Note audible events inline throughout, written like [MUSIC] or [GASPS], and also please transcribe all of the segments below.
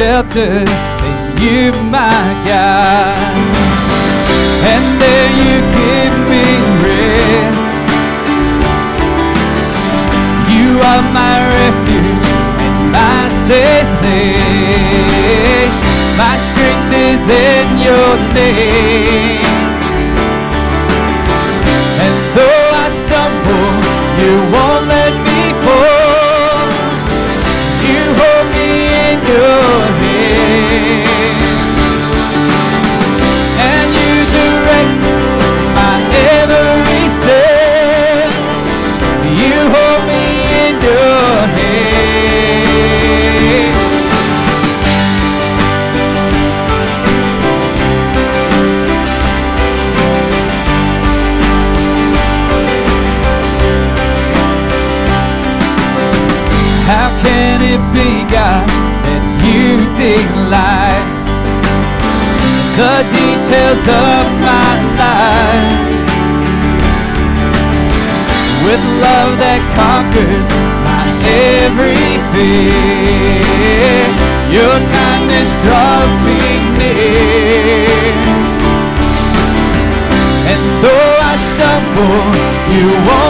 shelter, and you my God. And there you give me rest. You are my refuge and my safe place. My strength is in your name. Details of my life with love that conquers my every fear? Your kindness draws me near, and though I stumble, you won't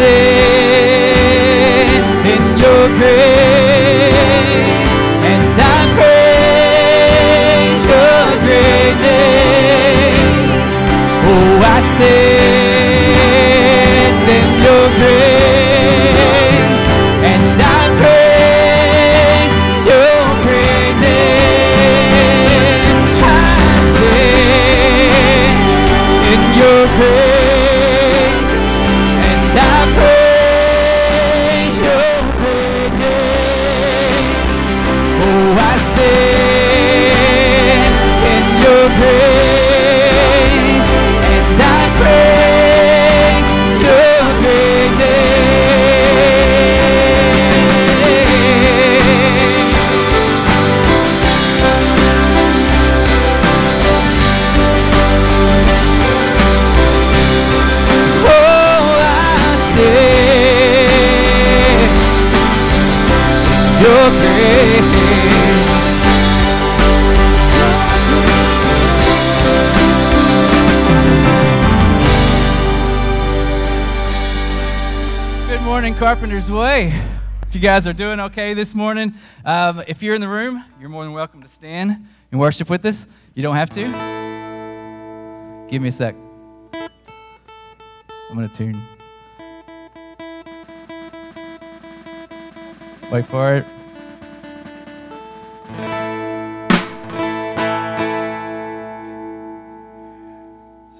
stand in your grace, and I praise your great name. Oh, I stand in your grace, and I praise your great name. I stand in your grace, Carpenter's Way. If you guys are doing okay this morning, um, if you're in the room, you're more than welcome to stand and worship with us. You don't have to. Give me a sec. I'm going to tune. Wait for it.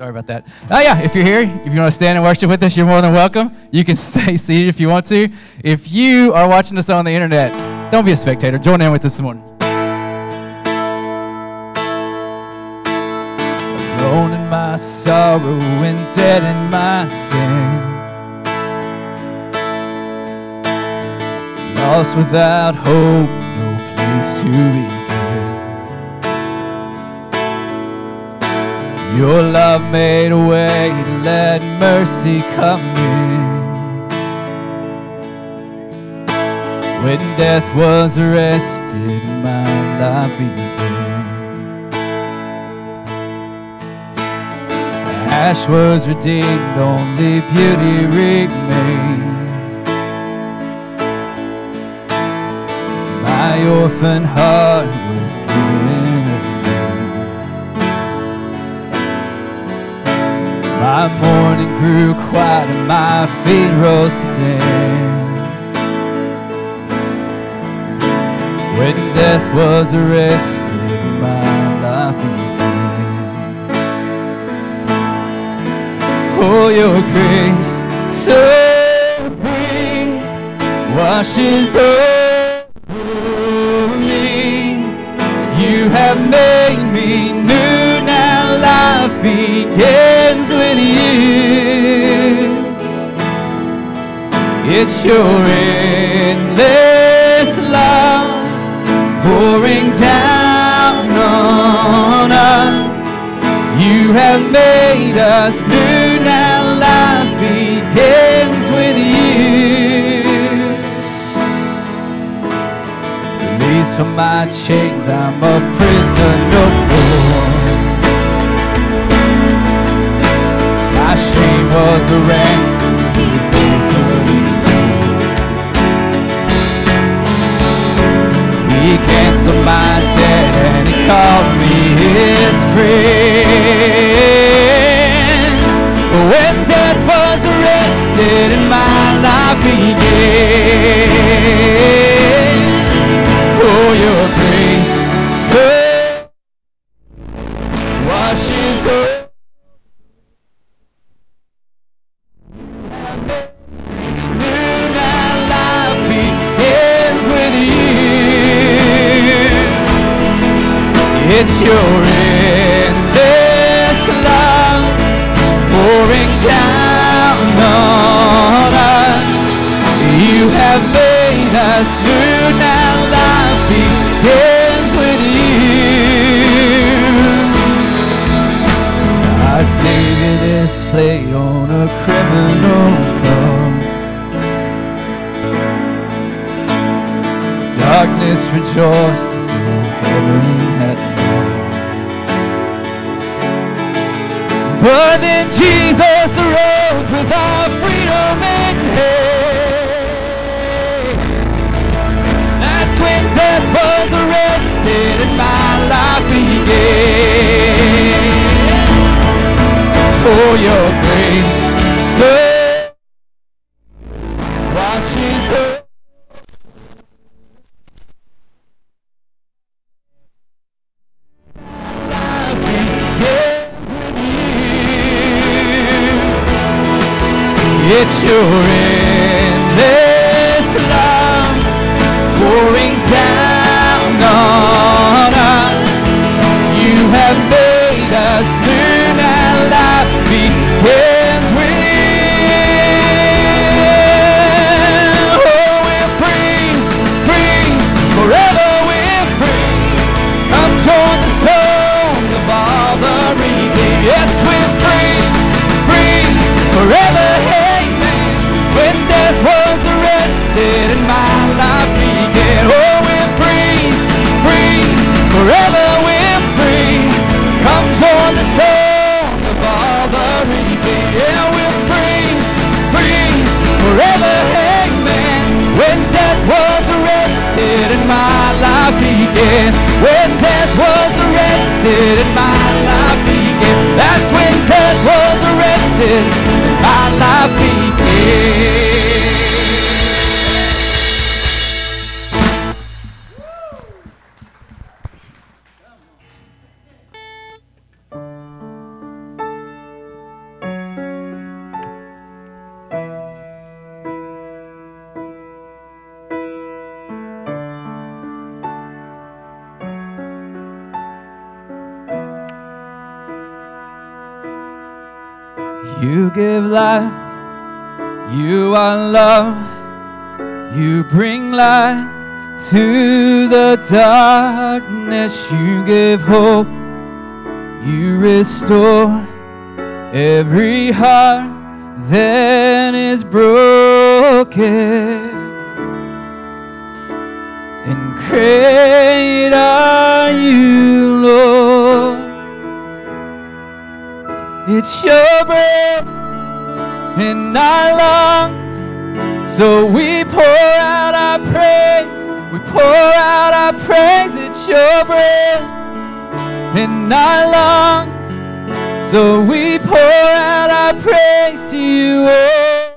Sorry about that. Oh, yeah, if you're here, if you want to stand and worship with us, you're more than welcome. You can [LAUGHS] stay seated if you want to. If you are watching us on the internet, don't be a spectator. Join in with us this morning. Alone in my sorrow and dead in my sin. Lost without hope, no to begin. Your love made a way, let mercy come in. When death was arrested, my life began. Ash was redeemed, only beauty remained. Orphan heart was given again. My mourning grew quiet and my feet rose to dance. When death was arrested, my life began. Oh, your grace so free washes over made me new. Now life begins with you. It's your endless love pouring down on us. You have made us new. Now life begins From my chains, I'm a prisoner no more. My shame was a ransom. He canceled my debt and he called me his friend. When death was arrested and my life began. Oh, your grace light to the darkness, you give hope, you restore every heart that is broken. great are you, Lord. It's your breath in our lungs, so we pour out our praise. We pour out our praise. It's your breath in our lungs, so we pour out our praise to you. Oh.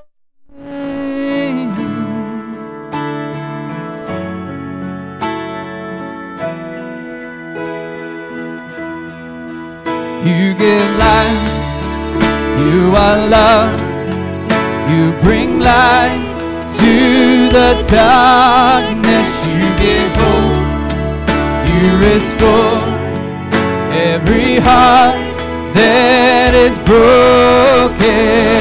You give life, you are love, you bring to the darkness. You give hope, you restore every heart that is broken.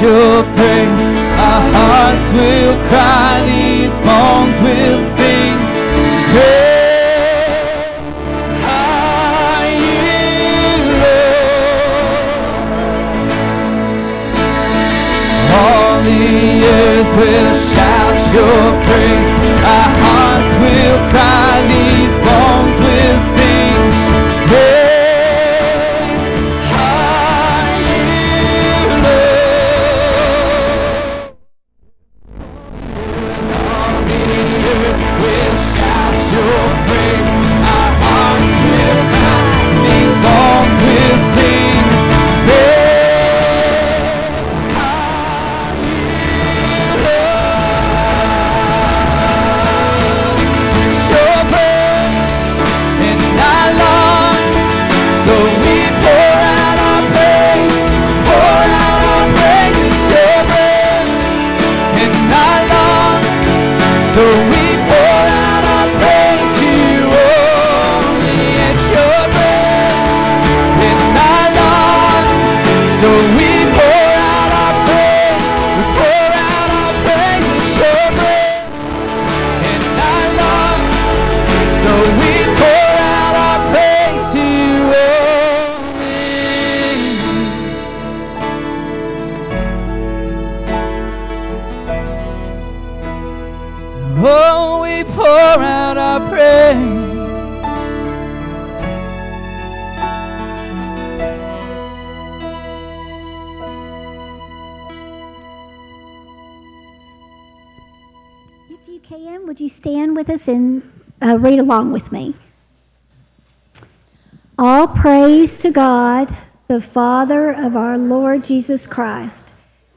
Your praise. Our hearts will cry, these bones will sing. Pour out our praise. If you can, would you stand with us and uh, read along with me? All praise to God, the Father of our Lord Jesus Christ,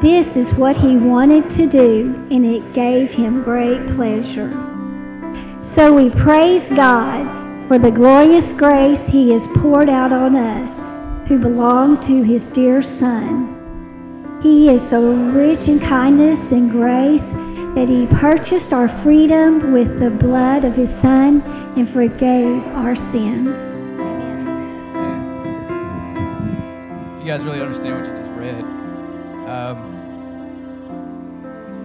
This is what he wanted to do, and it gave him great pleasure. So we praise God for the glorious grace he has poured out on us who belong to his dear Son. He is so rich in kindness and grace that he purchased our freedom with the blood of his Son and forgave our sins. If you guys really understand what you just read, Um,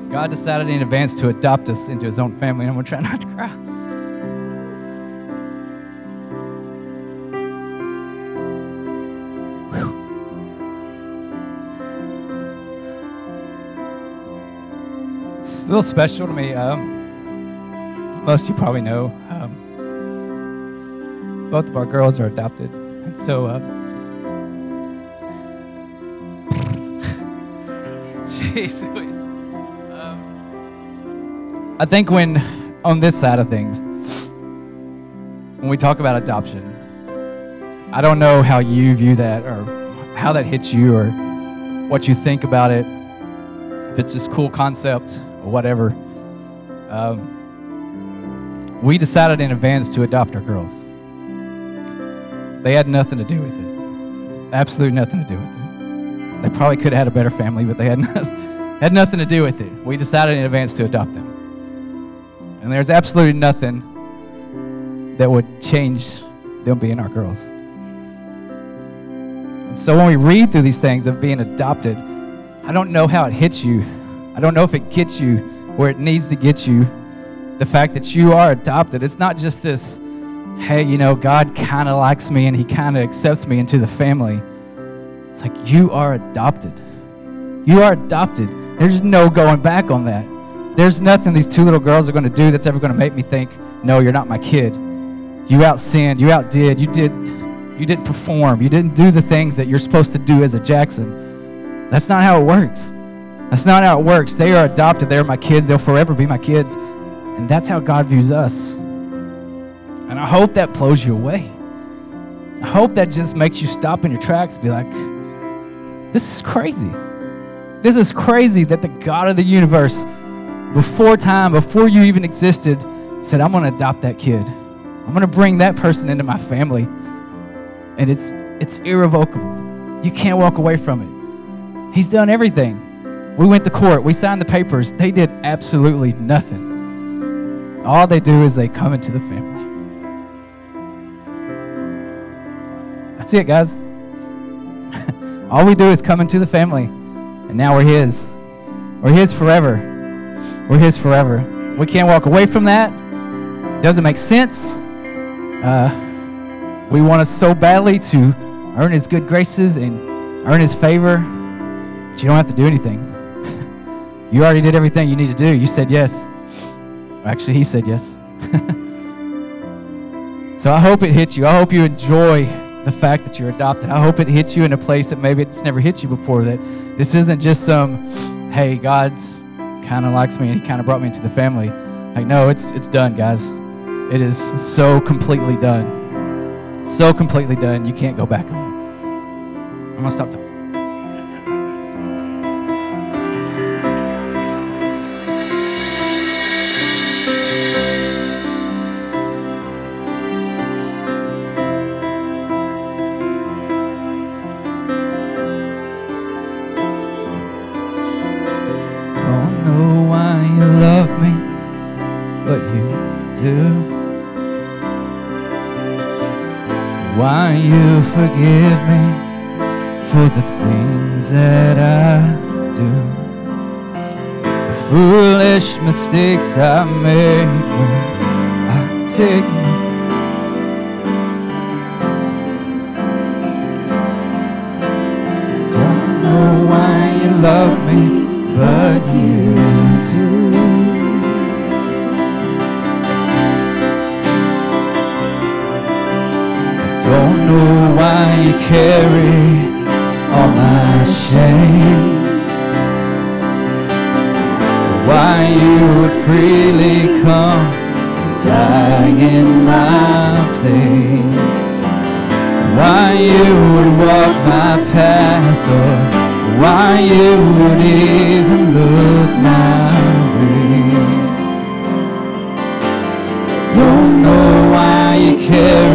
God decided in advance to adopt us into His own family, and I'm gonna try [LAUGHS] not to cry. A little special to me. Um, most of you probably know. Um, both of our girls are adopted, and so. Uh, [LAUGHS] Um, I think when on this side of things, when we talk about adoption, I don't know how you view that or how that hits you or what you think about it. If it's this cool concept or whatever. Um, we decided in advance to adopt our girls. They had nothing to do with it. Absolutely nothing to do with it. They probably could have had a better family, but they had [LAUGHS] nothing, had nothing to do with it. We decided in advance to adopt them. And there's absolutely nothing that would change them being our girls. And so when we read through these things of being adopted, I don't know how it hits you. I don't know if it gets you where it needs to get you. The fact that you are adopted, it's not just this, hey, you know, God kind of likes me and he kind of accepts me into the family. It's like you are adopted. You are adopted. There's no going back on that. There's nothing these two little girls are going to do that's ever going to make me think, no, you're not my kid. You out sinned. You outdid. You did. You didn't perform. You didn't do the things that you're supposed to do as a Jackson. That's not how it works. That's not how it works. They are adopted. They are my kids. They'll forever be my kids. And that's how God views us. And I hope that blows you away. I hope that just makes you stop in your tracks and be like, this is crazy. This is crazy that the God of the universe, before time, before you even existed, said, I'm going to adopt that kid. I'm going to bring that person into my family. And it's, it's irrevocable. You can't walk away from it. He's done everything. We went to court, we signed the papers. They did absolutely nothing. All they do is they come into the family. That's it, guys. [LAUGHS] All we do is come into the family, and now we're His. We're His forever. We're His forever. We can't walk away from that. Doesn't make sense. Uh, we want us so badly to earn His good graces and earn His favor, but you don't have to do anything. [LAUGHS] You already did everything you need to do. You said yes. Actually, he said yes. [LAUGHS] so I hope it hits you. I hope you enjoy the fact that you're adopted. I hope it hits you in a place that maybe it's never hit you before. That this isn't just some, hey, God's kind of likes me and He kind of brought me into the family. Like, no, it's it's done, guys. It is so completely done. So completely done. You can't go back on it. I'm gonna stop talking. Mistakes would freely come die in my place. Why you would walk my path or why you would even look my way. Don't know why you carry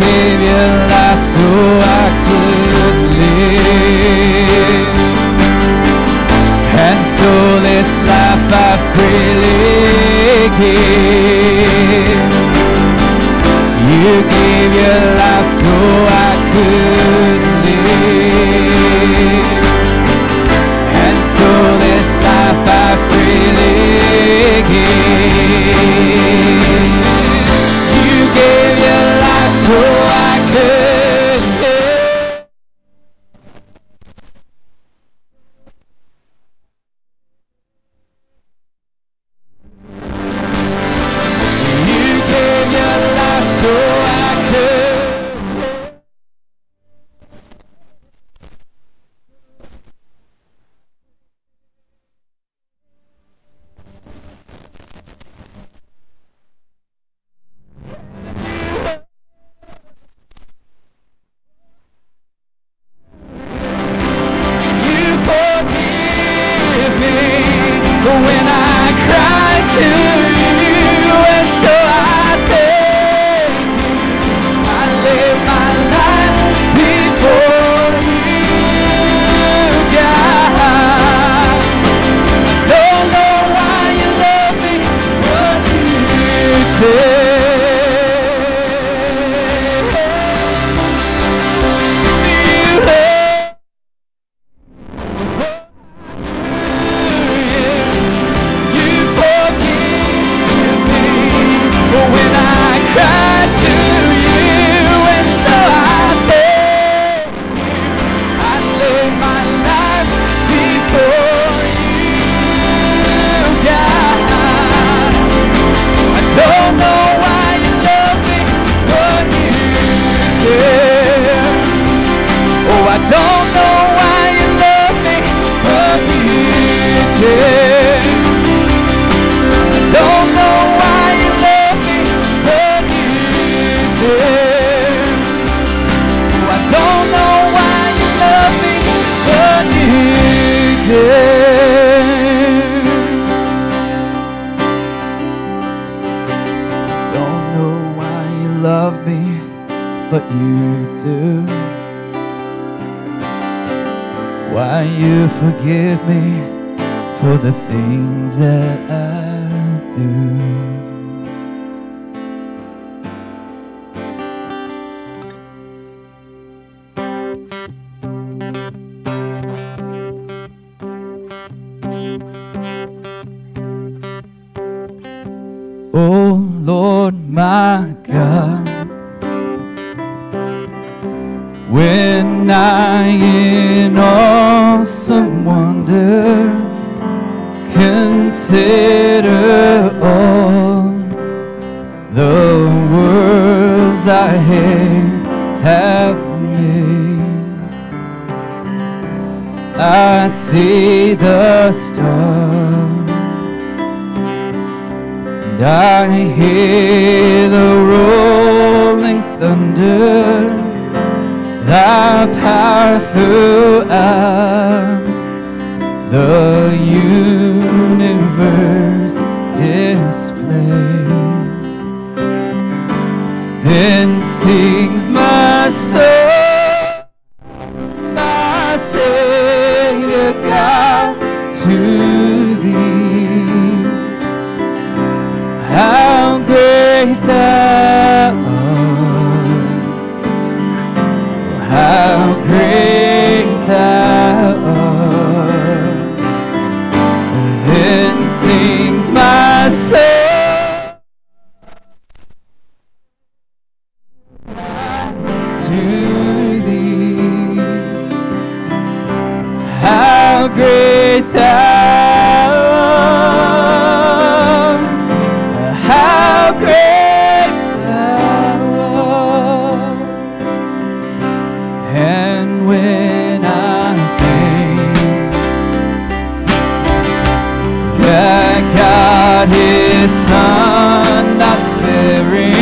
gave your life so I could live. And so this life I freely give. You gave your life so I could live. And so this life I freely give. You gave your so I could Son, not sparing.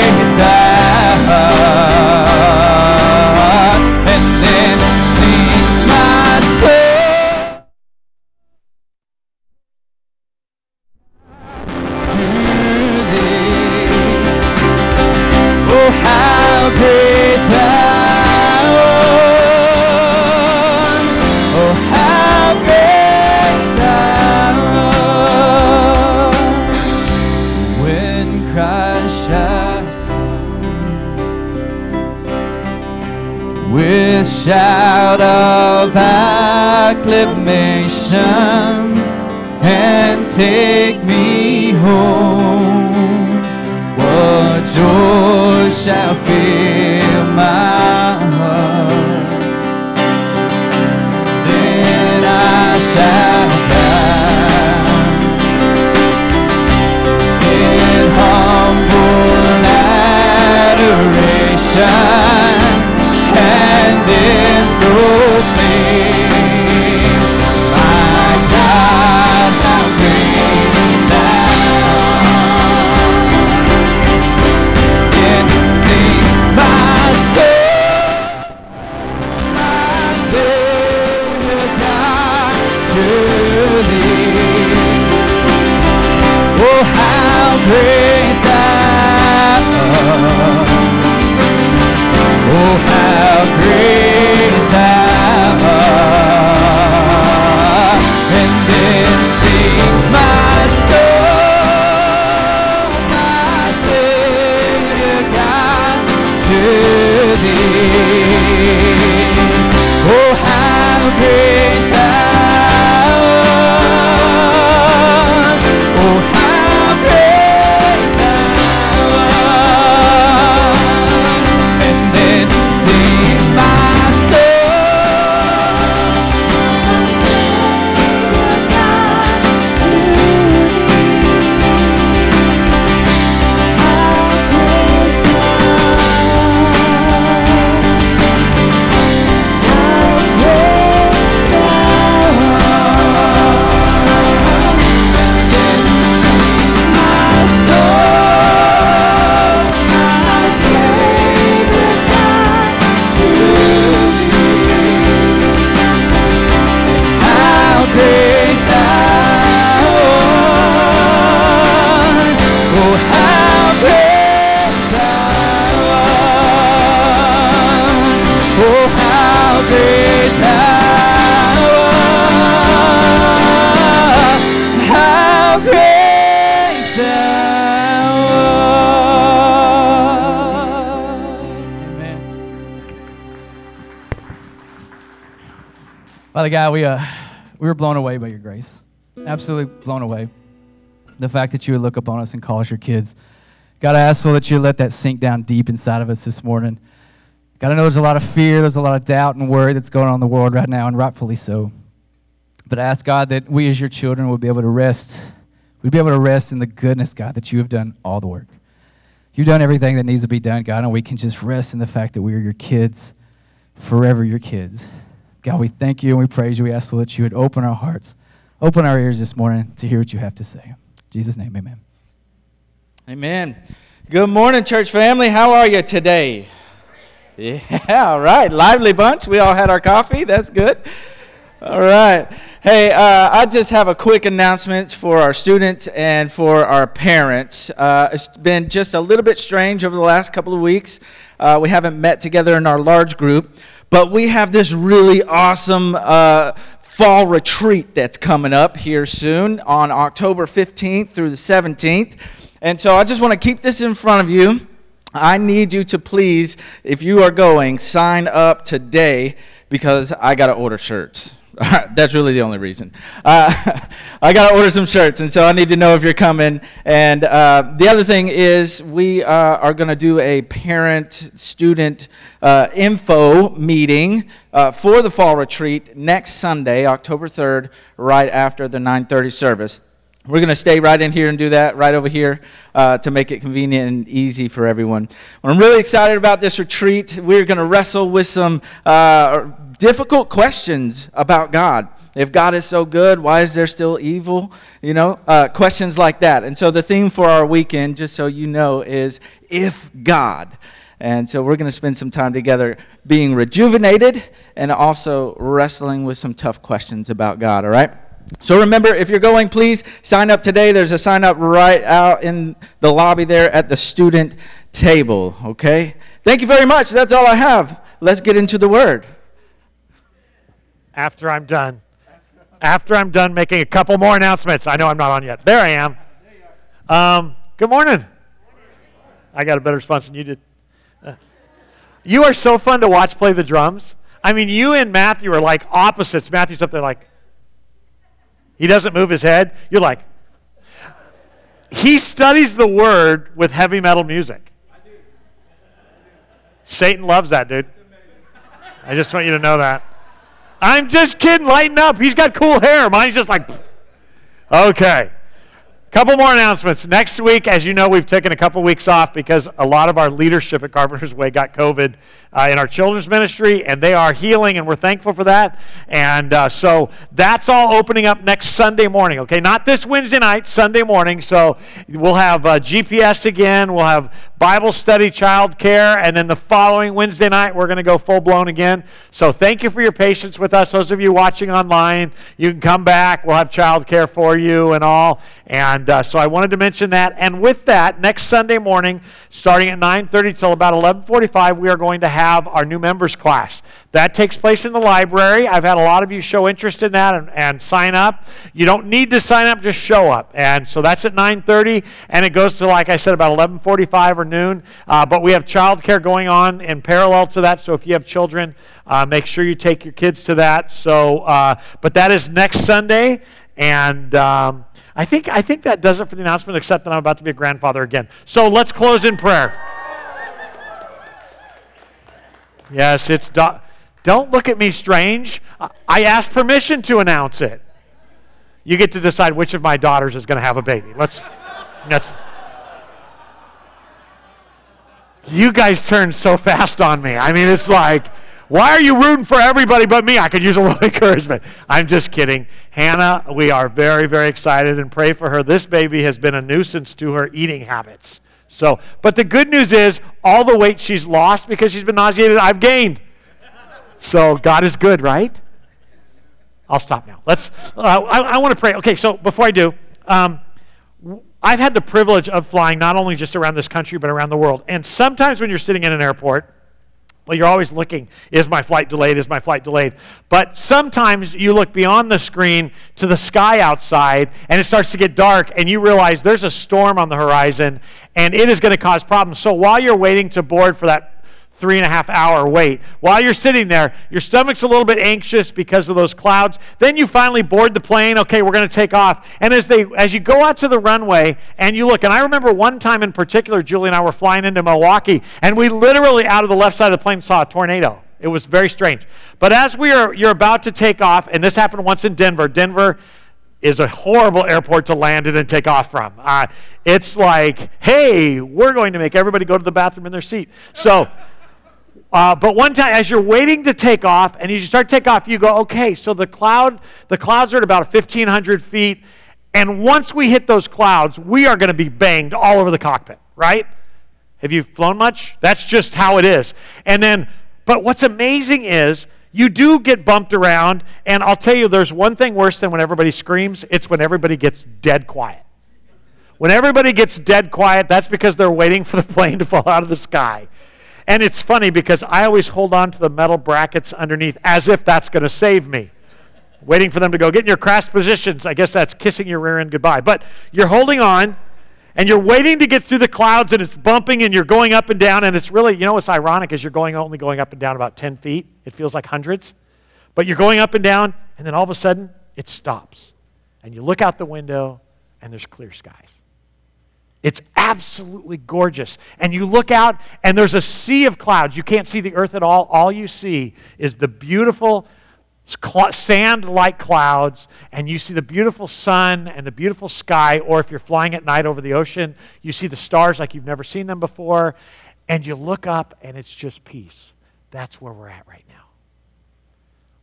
Father God, we, uh, we were blown away by your grace. Absolutely blown away. The fact that you would look upon us and call us your kids. God, I ask, for that you let that sink down deep inside of us this morning. God, I know there's a lot of fear, there's a lot of doubt and worry that's going on in the world right now, and rightfully so. But I ask, God, that we as your children will be able to rest. We'd be able to rest in the goodness, God, that you have done all the work. You've done everything that needs to be done, God, and we can just rest in the fact that we are your kids, forever your kids. God, we thank you and we praise you. We ask that you would open our hearts, open our ears this morning to hear what you have to say. In Jesus' name, amen. Amen. Good morning, church family. How are you today? Yeah, [LAUGHS] all right. Lively bunch. We all had our coffee. That's good. All right. Hey, uh, I just have a quick announcement for our students and for our parents. Uh, it's been just a little bit strange over the last couple of weeks. Uh, we haven't met together in our large group, but we have this really awesome uh, fall retreat that's coming up here soon on October 15th through the 17th. And so I just want to keep this in front of you. I need you to please, if you are going, sign up today because I got to order shirts. [LAUGHS] That's really the only reason. Uh, [LAUGHS] I got to order some shirts, and so I need to know if you're coming. And uh, the other thing is, we uh, are going to do a parent student uh, info meeting uh, for the fall retreat next Sunday, October 3rd, right after the 9:30 service. We're going to stay right in here and do that right over here uh, to make it convenient and easy for everyone. I'm really excited about this retreat. We're going to wrestle with some uh, difficult questions about God. If God is so good, why is there still evil? You know, uh, questions like that. And so the theme for our weekend, just so you know, is if God. And so we're going to spend some time together being rejuvenated and also wrestling with some tough questions about God, all right? So remember, if you're going, please sign up today. There's a sign up right out in the lobby there at the student table, okay? Thank you very much. That's all I have. Let's get into the word. After I'm done. After I'm done making a couple more announcements. I know I'm not on yet. There I am. Um, good morning. I got a better response than you did. You are so fun to watch play the drums. I mean, you and Matthew are like opposites. Matthew's up there like, he doesn't move his head. You're like, he studies the word with heavy metal music. Satan loves that, dude. I just want you to know that. I'm just kidding. Lighten up. He's got cool hair. Mine's just like, okay. Couple more announcements. Next week, as you know, we've taken a couple weeks off because a lot of our leadership at Carpenter's Way got COVID uh, in our children's ministry, and they are healing, and we're thankful for that. And uh, so that's all opening up next Sunday morning, okay? Not this Wednesday night, Sunday morning. So we'll have uh, GPS again, we'll have Bible study, child care, and then the following Wednesday night, we're going to go full blown again. So thank you for your patience with us. Those of you watching online, you can come back. We'll have child care for you and all. And uh, so I wanted to mention that. And with that, next Sunday morning, starting at 9:30 till about 11:45, we are going to have our new members class. That takes place in the library. I've had a lot of you show interest in that and, and sign up. You don't need to sign up; just show up. And so that's at 9:30, and it goes to, like I said, about 11:45 or noon. Uh, but we have child care going on in parallel to that. So if you have children, uh, make sure you take your kids to that. So, uh, but that is next Sunday, and. Um, I think, I think that does it for the announcement, except that I'm about to be a grandfather again. So let's close in prayer. Yes, it's. Do- don't look at me strange. I asked permission to announce it. You get to decide which of my daughters is going to have a baby. Let's. Let's. You guys turn so fast on me. I mean, it's like, why are you rooting for everybody but me? I could use a little [LAUGHS] encouragement. I'm just kidding. Hannah, we are very, very excited and pray for her. This baby has been a nuisance to her eating habits. So, but the good news is all the weight she's lost because she's been nauseated, I've gained. So God is good, right? I'll stop now. Let's. Uh, I, I want to pray. Okay, so before I do, um, I've had the privilege of flying not only just around this country but around the world. And sometimes when you're sitting in an airport, well, you're always looking, is my flight delayed? Is my flight delayed? But sometimes you look beyond the screen to the sky outside and it starts to get dark and you realize there's a storm on the horizon and it is going to cause problems. So while you're waiting to board for that three and a half hour wait. While you're sitting there, your stomach's a little bit anxious because of those clouds. Then you finally board the plane. Okay, we're going to take off. And as they as you go out to the runway and you look, and I remember one time in particular, Julie and I were flying into Milwaukee, and we literally out of the left side of the plane saw a tornado. It was very strange. But as we are you're about to take off, and this happened once in Denver. Denver is a horrible airport to land in and take off from. Uh, it's like, hey, we're going to make everybody go to the bathroom in their seat. So uh, but one time, as you're waiting to take off, and as you start to take off, you go, okay, so the cloud, the clouds are at about 1,500 feet, and once we hit those clouds, we are going to be banged all over the cockpit, right? Have you flown much? That's just how it is. And then, but what's amazing is you do get bumped around, and I'll tell you, there's one thing worse than when everybody screams. It's when everybody gets dead quiet. When everybody gets dead quiet, that's because they're waiting for the [LAUGHS] plane to fall out of the sky. And it's funny because I always hold on to the metal brackets underneath as if that's going to save me. Waiting for them to go, get in your crash positions. I guess that's kissing your rear end goodbye. But you're holding on and you're waiting to get through the clouds and it's bumping and you're going up and down. And it's really, you know what's ironic is you're going only going up and down about 10 feet. It feels like hundreds. But you're going up and down And then all of a sudden, it stops. And you look out the window, and there's clear skies. It's absolutely gorgeous. And you look out, and there's a sea of clouds. You can't see the earth at all. All you see is the beautiful sand like clouds, and you see the beautiful sun and the beautiful sky. Or if you're flying at night over the ocean, you see the stars like you've never seen them before. And you look up, and it's just peace. That's where we're at right now.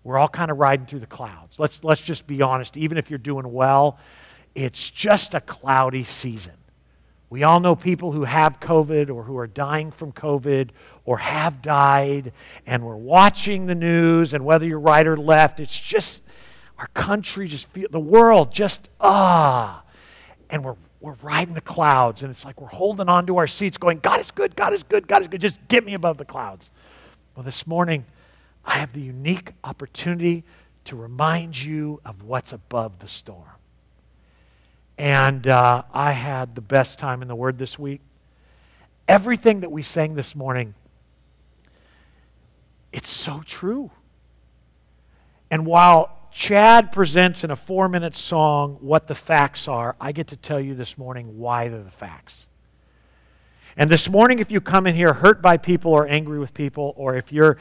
We're all kind of riding through the clouds. Let's, let's just be honest. Even if you're doing well, it's just a cloudy season. We all know people who have COVID or who are dying from COVID or have died, and we're watching the news, and whether you're right or left, it's just our country just feel the world just ah. And we're we're riding the clouds, and it's like we're holding on to our seats, going, God is good, God is good, God is good. Just get me above the clouds. Well, this morning, I have the unique opportunity to remind you of what's above the storm. And uh, I had the best time in the Word this week. Everything that we sang this morning, it's so true. And while Chad presents in a four minute song what the facts are, I get to tell you this morning why they're the facts. And this morning, if you come in here hurt by people or angry with people, or if you're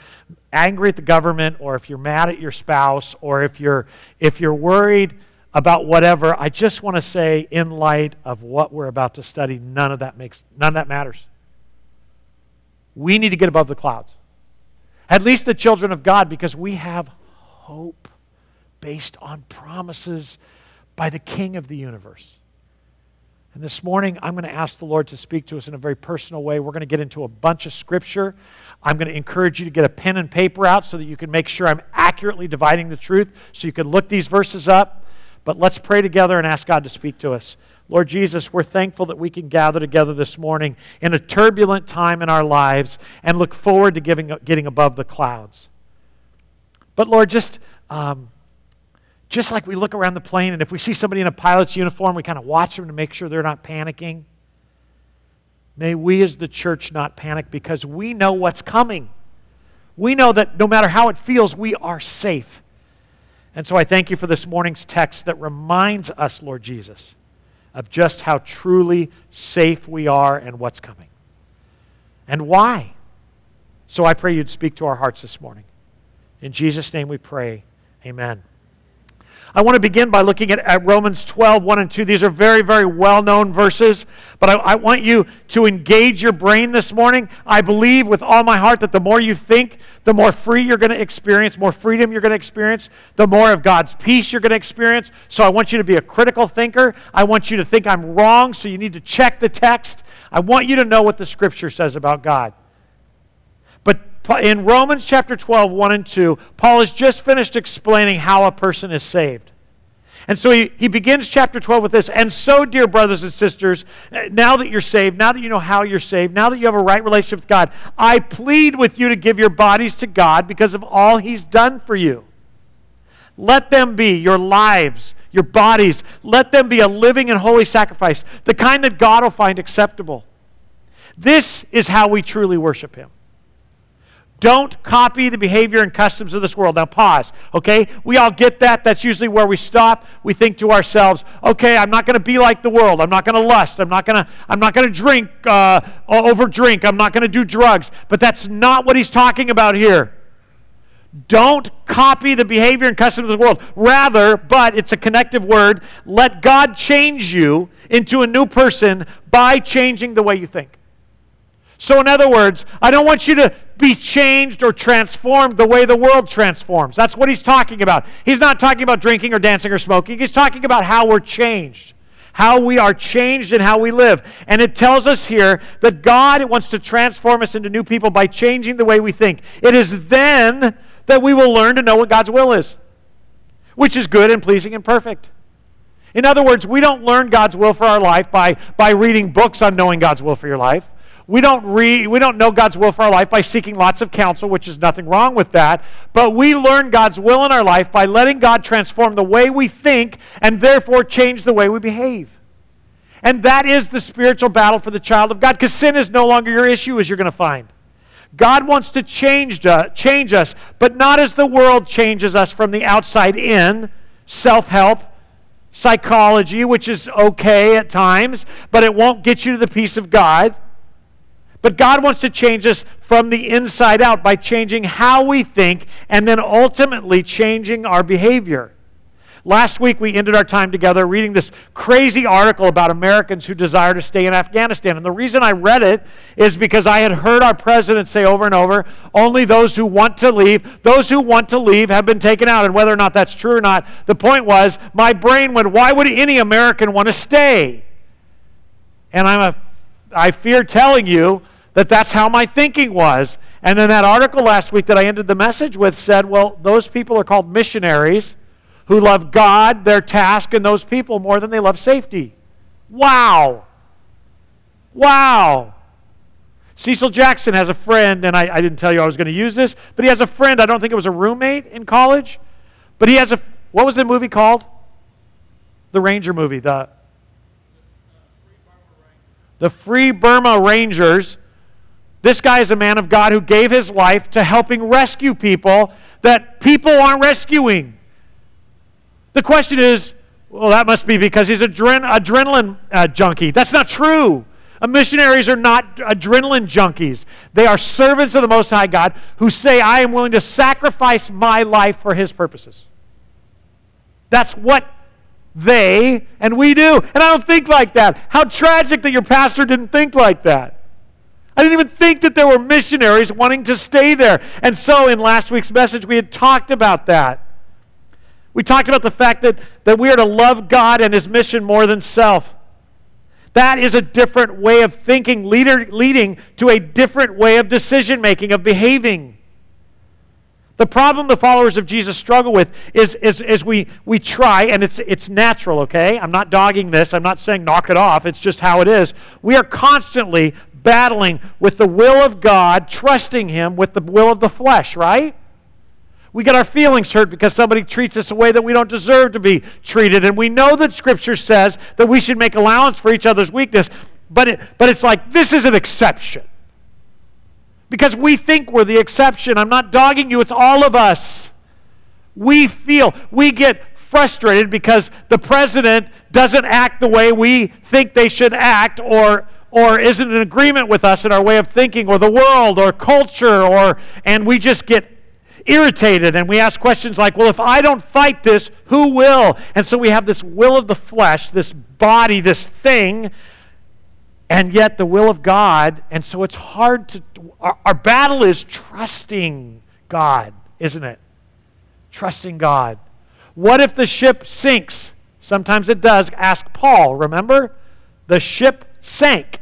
angry at the government, or if you're mad at your spouse, or if you're, if you're worried about whatever, I just want to say, in light of what we're about to study, none of that makes none of that matters. We need to get above the clouds. At least the children of God, because we have hope based on promises by the King of the universe. And this morning, I'm going to ask the Lord to speak to us in a very personal way. We're going to get into a bunch of scripture. I'm going to encourage you to get a pen and paper out so that you can make sure I'm accurately dividing the truth, so you can look these verses up. But let's pray together and ask God to speak to us. Lord Jesus, we're thankful that we can gather together this morning in a turbulent time in our lives and look forward to giving, getting above the clouds. But Lord, just, um, just like we look around the plane and if we see somebody in a pilot's uniform, we kind of watch them to make sure they're not panicking. May we as the church not panic because we know what's coming. We know that no matter how it feels, we are safe. And so I thank you for this morning's text that reminds us, Lord Jesus, of just how truly safe we are and what's coming. And why. So I pray you'd speak to our hearts this morning. In Jesus' name we pray. Amen. I want to begin by looking at, at, Romans 12, 1 and 2. These are very, very well known verses, but I, I want you to engage your brain this morning. I believe with all my heart that the more you think, the more free you're going to experience, more freedom you're going to experience, the more of God's peace you're going to experience. So I want you to be a critical thinker. I want you to think I'm wrong, so you need to check the text. I want you to know what the Scripture says about God. In Romans chapter 12, 1 and 2, Paul has just finished explaining how a person is saved. And so he, he begins chapter 12 with this. And so, dear brothers and sisters, eh, now that you're saved, now that you know how you're saved, now that you have a right relationship with God, I plead with you to give your bodies to God because of all he's done for you. Let them be your lives, your bodies. Let them be a living and holy sacrifice, the kind that God will find acceptable. This is how we truly worship him. Don't copy the behavior and customs of this world. Now, pause, okay? We all get that. That's usually where we stop. We think to ourselves, okay, I'm not going to be like the world. I'm not going to lust. I'm not going to I'm not going to drink, uh, over drink. I'm not going to do drugs. But that's not what he's talking about here. Don't copy the behavior and customs of the world. Rather, but it's a connective word, let God change you into a new person by changing the way you think. So, in other words, I don't want you to be changed or transformed the way the world transforms. That's what he's talking about. He's not talking about drinking or dancing or smoking. He's talking about how we're changed, how we are changed and how we live. And it tells us here that God wants to transform us into new people by changing the way we think. It is then that we will learn to know what God's will is, which is good and pleasing and perfect. In other words, we don't learn God's will for our life by, by reading books on knowing God's will for your life. We don't, we don't know God's will for our life by seeking lots of counsel, which is nothing wrong with that. But we learn God's will in our life by letting God transform the way we think and therefore change the way we behave. And that is the spiritual battle for the child of God because sin is no longer your issue, as you're going to find. God wants to change, uh, change us, but not as the world changes us from the outside in, self help, psychology, which is okay at times, but it won't get you to the peace of God. But God wants to change us from the inside out by changing how we think and then ultimately changing our behavior. Last week, we ended our time together reading this crazy article about Americans who desire to stay in Afghanistan. And the reason I read it is because I had heard our president say over and over only those who want to leave, those who want to leave have been taken out. And whether or not that's true or not, the point was my brain went, why would any American want to stay? And I'm a, I fear telling you that that's how my thinking was. And then that article last week that I ended the message with said, well, those people are called missionaries who love God, their task, and those people more than they love safety. Wow. Wow. Cecil Jackson has a friend, and I, I didn't tell you I was going to use this, but he has a friend. I don't think it was a roommate in college, but he has a. What was the movie called? The Ranger movie. The, the Free Burma Rangers. This guy is a man of God who gave his life to helping rescue people that people aren't rescuing. The question is, well, that must be because he's an adren- adrenaline uh, junkie. That's not true. Uh, missionaries are not adrenaline junkies. They are servants of the Most High God who say, I am willing to sacrifice my life for His purposes. That's what they and we do. And I don't think like that. How tragic that your pastor didn't think like that. I didn't even think that there were missionaries wanting to stay there. And so in last week's message, we had talked about that. We talked about the fact that, that we are to love God and His mission more than self. That is a different way of thinking, leader, leading to a different way of decision making, of behaving. The problem the followers of Jesus struggle with is, is, is we, we try, and it's, it's natural, okay? I'm not dogging this. I'm not saying knock it off. It's just how it is. We are constantly battling with the will of God, trusting Him with the will of the flesh, right? We get our feelings hurt because somebody treats us a way that we don't deserve to be treated. And we know that Scripture says that we should make allowance for each other's weakness, but, it, but it's like this is an exception. Because we think we're the exception. I'm not dogging you, it's all of us. We feel, we get frustrated because the president doesn't act the way we think they should act or or isn't in agreement with us in our way of thinking or the world or culture or and we just get irritated and we ask questions like, well, if I don't fight this, who will? And so we have this will of the flesh, this body, this thing, and yet the will of God. And so it's hard to, our, our battle is trusting God, isn't it? Trusting God. What if the ship sinks? Sometimes it does. Ask Paul, remember? The ship sank.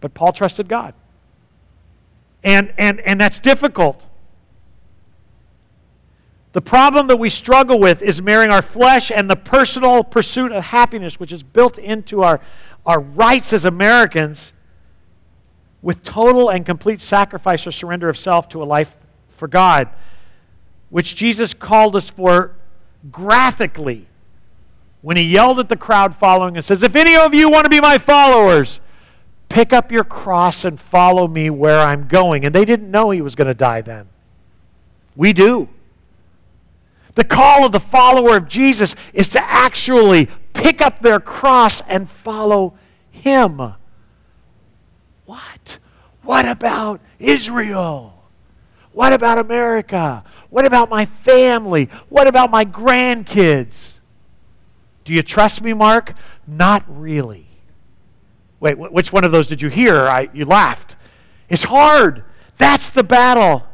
But Paul trusted God. And, and, and that's difficult. The problem that we struggle with is marrying our flesh and the personal pursuit of happiness, which is built into our, our rights as Americans, with total and complete sacrifice or surrender of self to a life for God, which Jesus called us for graphically when he yelled at the crowd following and says, If any of you want to be my followers, pick up your cross and follow me where I'm going. And they didn't know he was going to die then. We do. The call of the follower of Jesus is to actually pick up their cross and follow him. What? What about Israel? What about America? What about my family? What about my grandkids? Do you trust me, Mark? Not really. Wait, which one of those did you hear? I, you laughed. It's hard. That's the battle.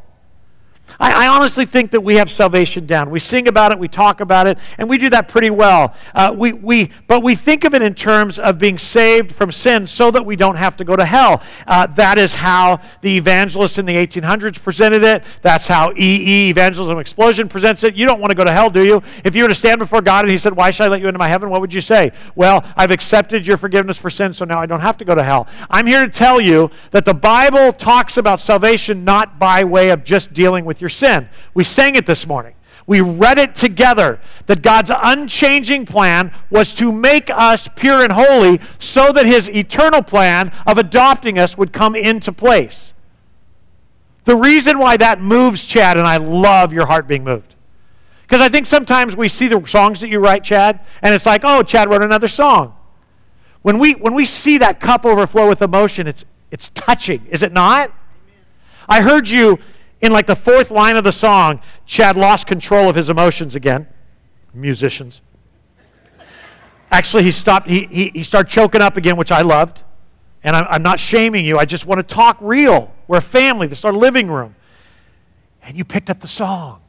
I, I, honestly think that we have salvation down. We sing about it, we talk about it, and we do that pretty well. Uh, we, we, but we think of it in terms of being saved from sin so that we don't have to go to hell. Uh, that is how the evangelists in the 1800s presented it. That's how EE, Evangelism Explosion, presents it. You don't want to go to hell, do you? If you were to stand before God and He said, Why should I let you into my heaven? What would you say? Well, I've accepted your forgiveness for sin, so now I don't have to go to hell. I'm here to tell you that the Bible talks about salvation not by way of just dealing with your sin. We sang it this morning. We read it together that God's unchanging plan was to make us pure and holy so that his eternal plan of adopting us would come into place. The reason why that moves Chad, and I love your heart being moved. Because I think sometimes we see the songs that you write, Chad, and it's like, oh, Chad wrote another song. When we, when we see that cup overflow with emotion, it's, it's touching, is it not? I heard you in like the fourth line of the song, Chad lost control of his emotions again. Musicians. Actually, he stopped, he, he, he started choking up again, which I loved. And I'm, I'm not shaming you. I just want to talk real. We're a family. This is our living room. And you picked up the song.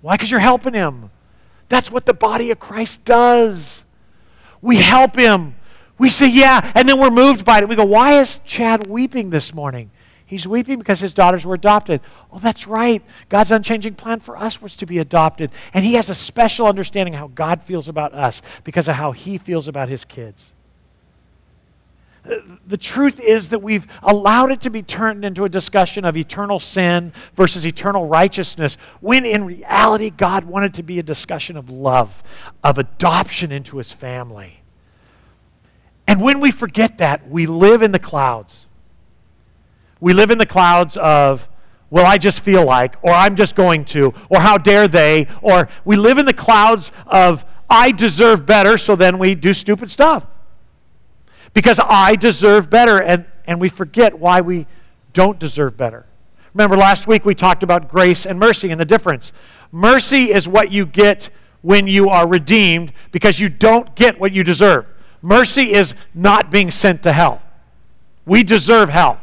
Why? Because you're helping him. That's what the body of Christ does. We help him. We say, yeah, and then we're moved by it. We go, why is Chad weeping this morning? He's weeping because his daughters were adopted. Oh, that's right. God's unchanging plan for us was to be adopted. And he has a special understanding how God feels about us because of how he feels about his kids. The truth is that we've allowed it to be turned into a discussion of eternal sin versus eternal righteousness, when in reality, God wanted to be a discussion of love, of adoption into his family. And when we forget that, we live in the clouds. We live in the clouds of, well, I just feel like, or I'm just going to, or how dare they, or we live in the clouds of, I deserve better, so then we do stupid stuff. Because I deserve better, and, and we forget why we don't deserve better. Remember, last week we talked about grace and mercy and the difference. Mercy is what you get when you are redeemed because you don't get what you deserve. Mercy is not being sent to hell. We deserve hell.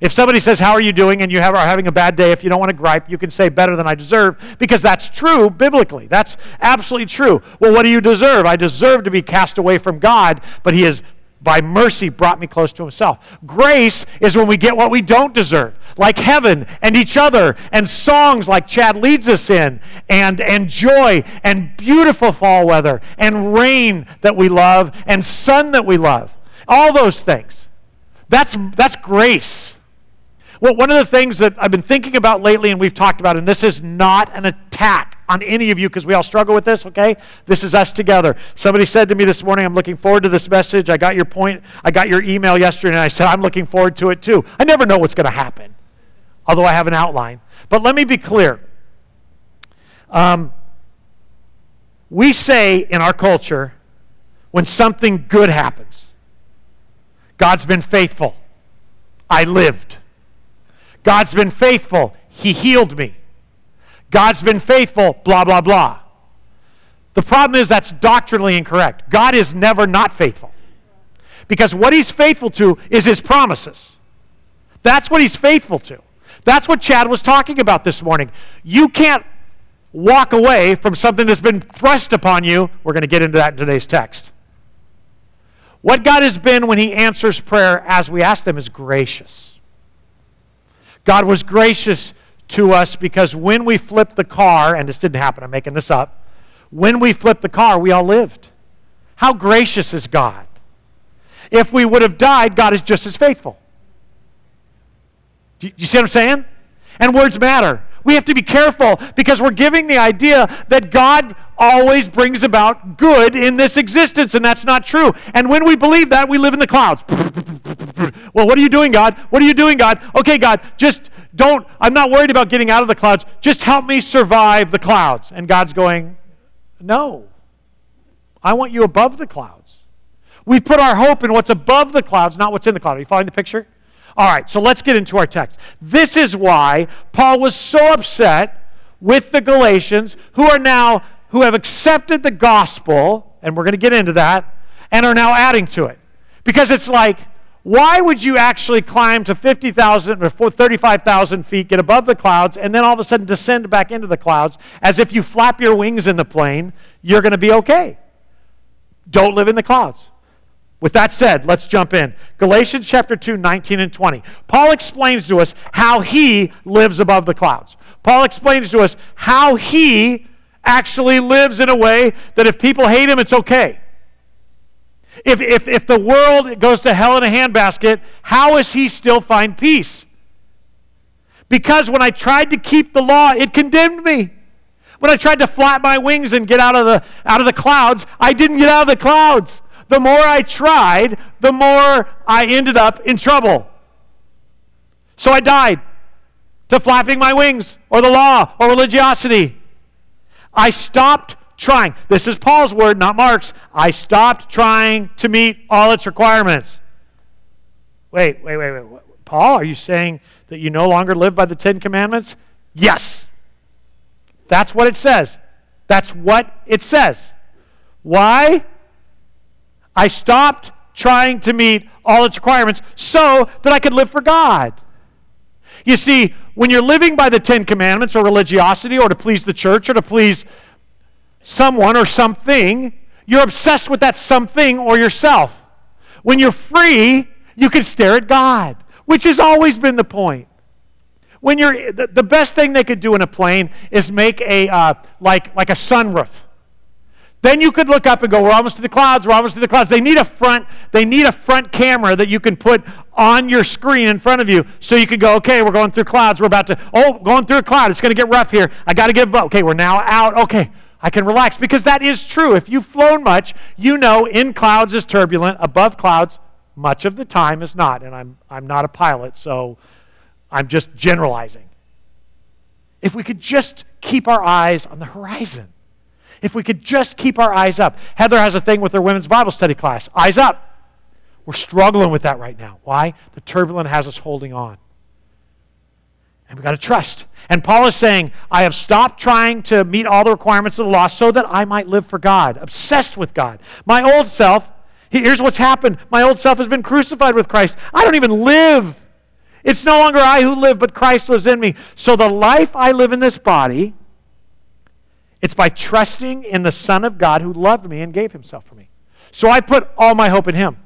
If somebody says, How are you doing? and you have, are having a bad day, if you don't want to gripe, you can say, Better than I deserve, because that's true biblically. That's absolutely true. Well, what do you deserve? I deserve to be cast away from God, but He has, by mercy, brought me close to Himself. Grace is when we get what we don't deserve, like heaven and each other, and songs like Chad leads us in, and, and joy, and beautiful fall weather, and rain that we love, and sun that we love. All those things. That's, that's grace. Well, one of the things that I've been thinking about lately, and we've talked about, and this is not an attack on any of you because we all struggle with this, okay? This is us together. Somebody said to me this morning, I'm looking forward to this message. I got your point. I got your email yesterday, and I said, I'm looking forward to it too. I never know what's going to happen, although I have an outline. But let me be clear. Um, we say in our culture, when something good happens, God's been faithful. I lived. God's been faithful. He healed me. God's been faithful, blah, blah, blah. The problem is that's doctrinally incorrect. God is never not faithful. Because what he's faithful to is his promises. That's what he's faithful to. That's what Chad was talking about this morning. You can't walk away from something that's been thrust upon you. We're going to get into that in today's text. What God has been when he answers prayer as we ask them is gracious. God was gracious to us because when we flipped the car, and this didn't happen, I'm making this up, when we flipped the car, we all lived. How gracious is God? If we would have died, God is just as faithful. Do you see what I'm saying? And words matter. We have to be careful because we're giving the idea that God always brings about good in this existence, and that's not true. And when we believe that, we live in the clouds. [LAUGHS] well, what are you doing, God? What are you doing, God? Okay, God, just don't, I'm not worried about getting out of the clouds. Just help me survive the clouds. And God's going, No. I want you above the clouds. We put our hope in what's above the clouds, not what's in the cloud. Are you following the picture? All right, so let's get into our text. This is why Paul was so upset with the Galatians who are now who have accepted the gospel, and we're going to get into that, and are now adding to it. Because it's like, why would you actually climb to 50,000 or 35,000 feet, get above the clouds, and then all of a sudden descend back into the clouds as if you flap your wings in the plane, you're going to be okay? Don't live in the clouds. With that said, let's jump in. Galatians chapter 2, 19 and 20. Paul explains to us how he lives above the clouds. Paul explains to us how he actually lives in a way that if people hate him, it's okay. If, if, if the world goes to hell in a handbasket, how does he still find peace? Because when I tried to keep the law, it condemned me. When I tried to flap my wings and get out of the, out of the clouds, I didn't get out of the clouds. The more I tried, the more I ended up in trouble. So I died. to flapping my wings or the law or religiosity. I stopped trying. This is Paul's word, not Mark's. I stopped trying to meet all its requirements. Wait, wait, wait, wait. Paul, are you saying that you no longer live by the Ten Commandments? Yes. That's what it says. That's what it says. Why? I stopped trying to meet all its requirements so that I could live for God. You see, when you're living by the Ten Commandments or religiosity or to please the church or to please someone or something, you're obsessed with that something or yourself. When you're free, you can stare at God, which has always been the point. When you're the, best thing they could do in a plane is make a uh, like like a sunroof. Then you could look up and go, "We're almost to the clouds. We're almost to the clouds." They need a front. They need a front camera that you can put on your screen in front of you, so you can go, "Okay, we're going through clouds. We're about to. Oh, going through a cloud. It's going to get rough here. I got to get. Okay, we're now out. Okay, I can relax because that is true. If you've flown much, you know in clouds is turbulent, above clouds, much of the time is not. And I'm, I'm not a pilot, so I'm just generalizing. If we could just keep our eyes on the horizon, if we could just keep our eyes up. Heather has a thing with her women's Bible study class eyes up. We're struggling with that right now. Why? The turbulent has us holding on. And we've got to trust. And Paul is saying, I have stopped trying to meet all the requirements of the law so that I might live for God, obsessed with God. My old self, here's what's happened. My old self has been crucified with Christ. I don't even live. It's no longer I who live, but Christ lives in me. So the life I live in this body, it's by trusting in the Son of God who loved me and gave himself for me. So I put all my hope in him.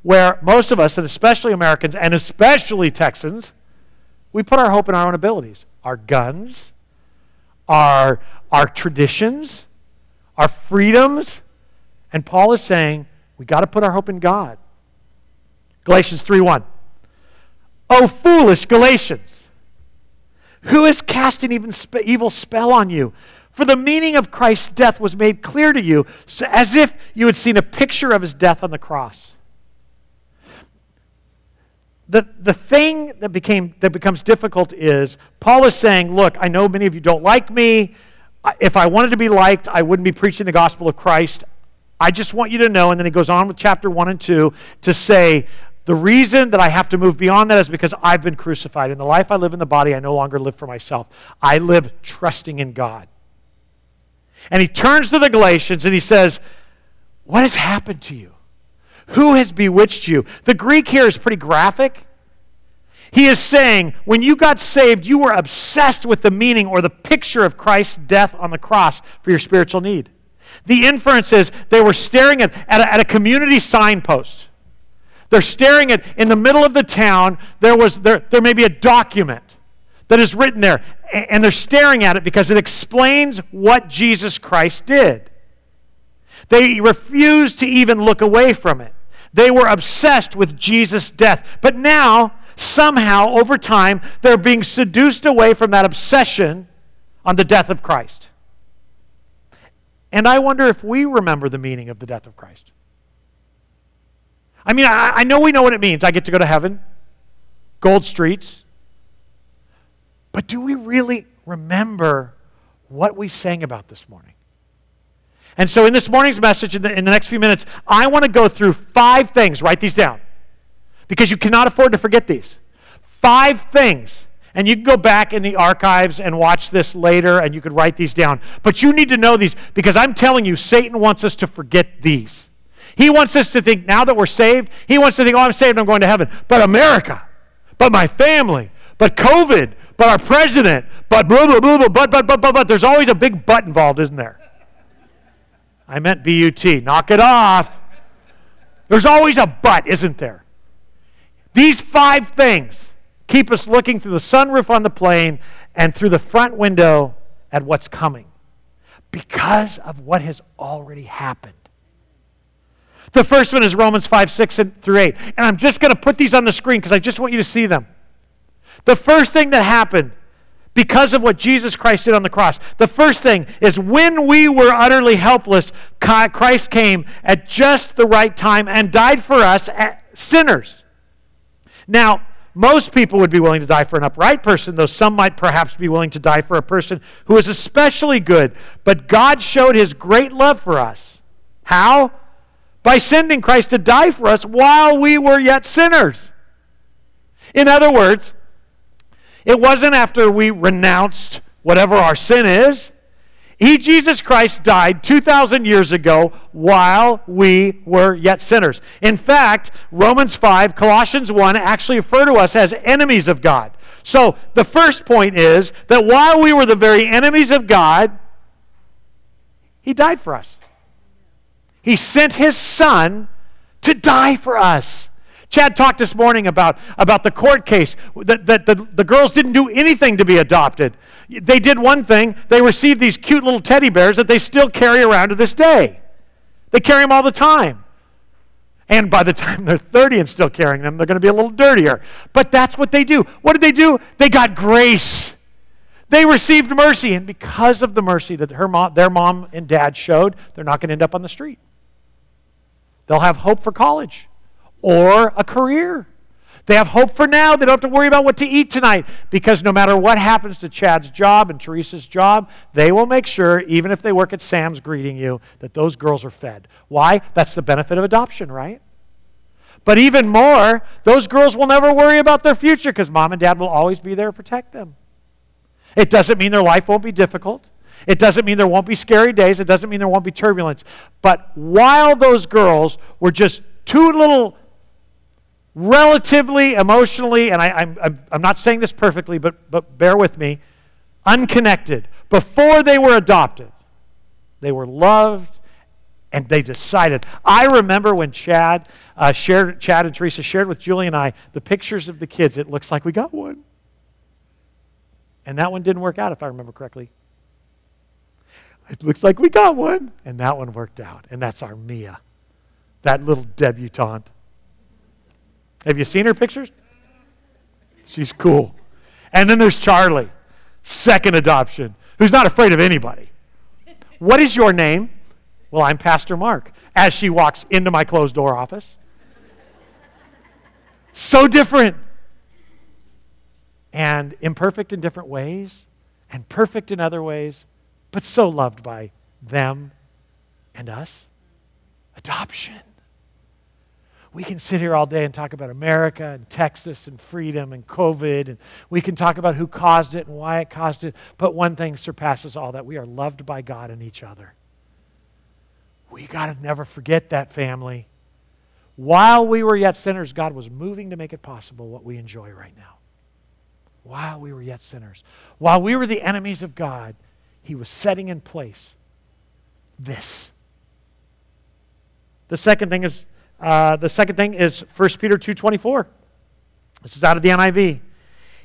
Where most of us, and especially Americans, and especially Texans, we put our hope in our own abilities, our guns, our, our traditions, our freedoms. And Paul is saying we got to put our hope in God. Galatians 3:1. Oh foolish Galatians, who has cast an even evil spell on you? For the meaning of Christ's death was made clear to you, so as if you had seen a picture of his death on the cross the, the thing that, became, that becomes difficult is Paul is saying, Look, I know many of you don't like me. If I wanted to be liked, I wouldn't be preaching the gospel of Christ. I just want you to know. And then he goes on with chapter 1 and 2 to say, The reason that I have to move beyond that is because I've been crucified. In the life I live in the body, I no longer live for myself. I live trusting in God. And he turns to the Galatians and he says, What has happened to you? Who has bewitched you? The Greek here is pretty graphic. He is saying, when you got saved, you were obsessed with the meaning or the picture of Christ's death on the cross for your spiritual need. The inference is they were staring at, at, a, at a community signpost. They're staring at, in the middle of the town, there, was, there, there may be a document that is written there, and they're staring at it because it explains what Jesus Christ did. They refused to even look away from it. They were obsessed with Jesus' death. But now, somehow, over time, they're being seduced away from that obsession on the death of Christ. And I wonder if we remember the meaning of the death of Christ. I mean, I, I know we know what it means. I get to go to heaven, gold streets. But do we really remember what we sang about this morning? And so, in this morning's message, in the, in the next few minutes, I want to go through five things. Write these down because you cannot afford to forget these. Five things. And you can go back in the archives and watch this later, and you could write these down. But you need to know these because I'm telling you, Satan wants us to forget these. He wants us to think now that we're saved, he wants to think, oh, I'm saved, I'm going to heaven. But America, but my family, but COVID, but our president, but blah, blah, blah, blah, but, but, but, but, but. There's always a big but involved, isn't there? I meant B U T. Knock it off. There's always a but, isn't there? These five things keep us looking through the sunroof on the plane and through the front window at what's coming because of what has already happened. The first one is Romans 5, 6 and through 8. And I'm just going to put these on the screen because I just want you to see them. The first thing that happened because of what Jesus Christ did on the cross. The first thing is when we were utterly helpless, Christ came at just the right time and died for us eh, sinners. Now, most people would be willing to die for an upright person, though some might perhaps be willing to die for a person who is especially good. But God showed his great love for us. How? By sending Christ to die for us while we were yet sinners. In other words, it wasn't after we renounced whatever our sin is. He, Jesus Christ, died 2,000 years ago while we were yet sinners. In fact, Romans 5, Colossians 1 actually refer to us as enemies of God. So the first point is that while we were the very enemies of God, He died for us. He sent His Son to die for us. Chad talked this morning about, about the court case that, that the, the girls didn't do anything to be adopted. They did one thing they received these cute little teddy bears that they still carry around to this day. They carry them all the time. And by the time they're 30 and still carrying them, they're going to be a little dirtier. But that's what they do. What did they do? They got grace. They received mercy. And because of the mercy that her mom, their mom and dad showed, they're not going to end up on the street. They'll have hope for college or a career. They have hope for now. They don't have to worry about what to eat tonight because no matter what happens to Chad's job and Teresa's job, they will make sure, even if they work at Sam's greeting you, that those girls are fed. Why? That's the benefit of adoption, right? But even more, those girls will never worry about their future because mom and dad will always be there to protect them. It doesn't mean their life won't be difficult. It doesn't mean there won't be scary days. It doesn't mean there won't be turbulence. But while those girls were just two little relatively emotionally, and I, am I'm not saying this perfectly, but, but bear with me, unconnected. Before they were adopted, they were loved and they decided. I remember when Chad uh, shared, Chad and Teresa shared with Julie and I the pictures of the kids. It looks like we got one. And that one didn't work out, if I remember correctly. It looks like we got one. And that one worked out. And that's our Mia, that little debutante. Have you seen her pictures? She's cool. And then there's Charlie, second adoption, who's not afraid of anybody. What is your name? Well, I'm Pastor Mark, as she walks into my closed door office. So different. And imperfect in different ways, and perfect in other ways, but so loved by them and us. Adoption we can sit here all day and talk about America and Texas and freedom and COVID, and we can talk about who caused it and why it caused it. But one thing surpasses all that we are loved by God and each other. We got to never forget that family. While we were yet sinners, God was moving to make it possible what we enjoy right now. While we were yet sinners, while we were the enemies of God, He was setting in place this. The second thing is uh, the second thing is 1 Peter 2.24. This is out of the NIV.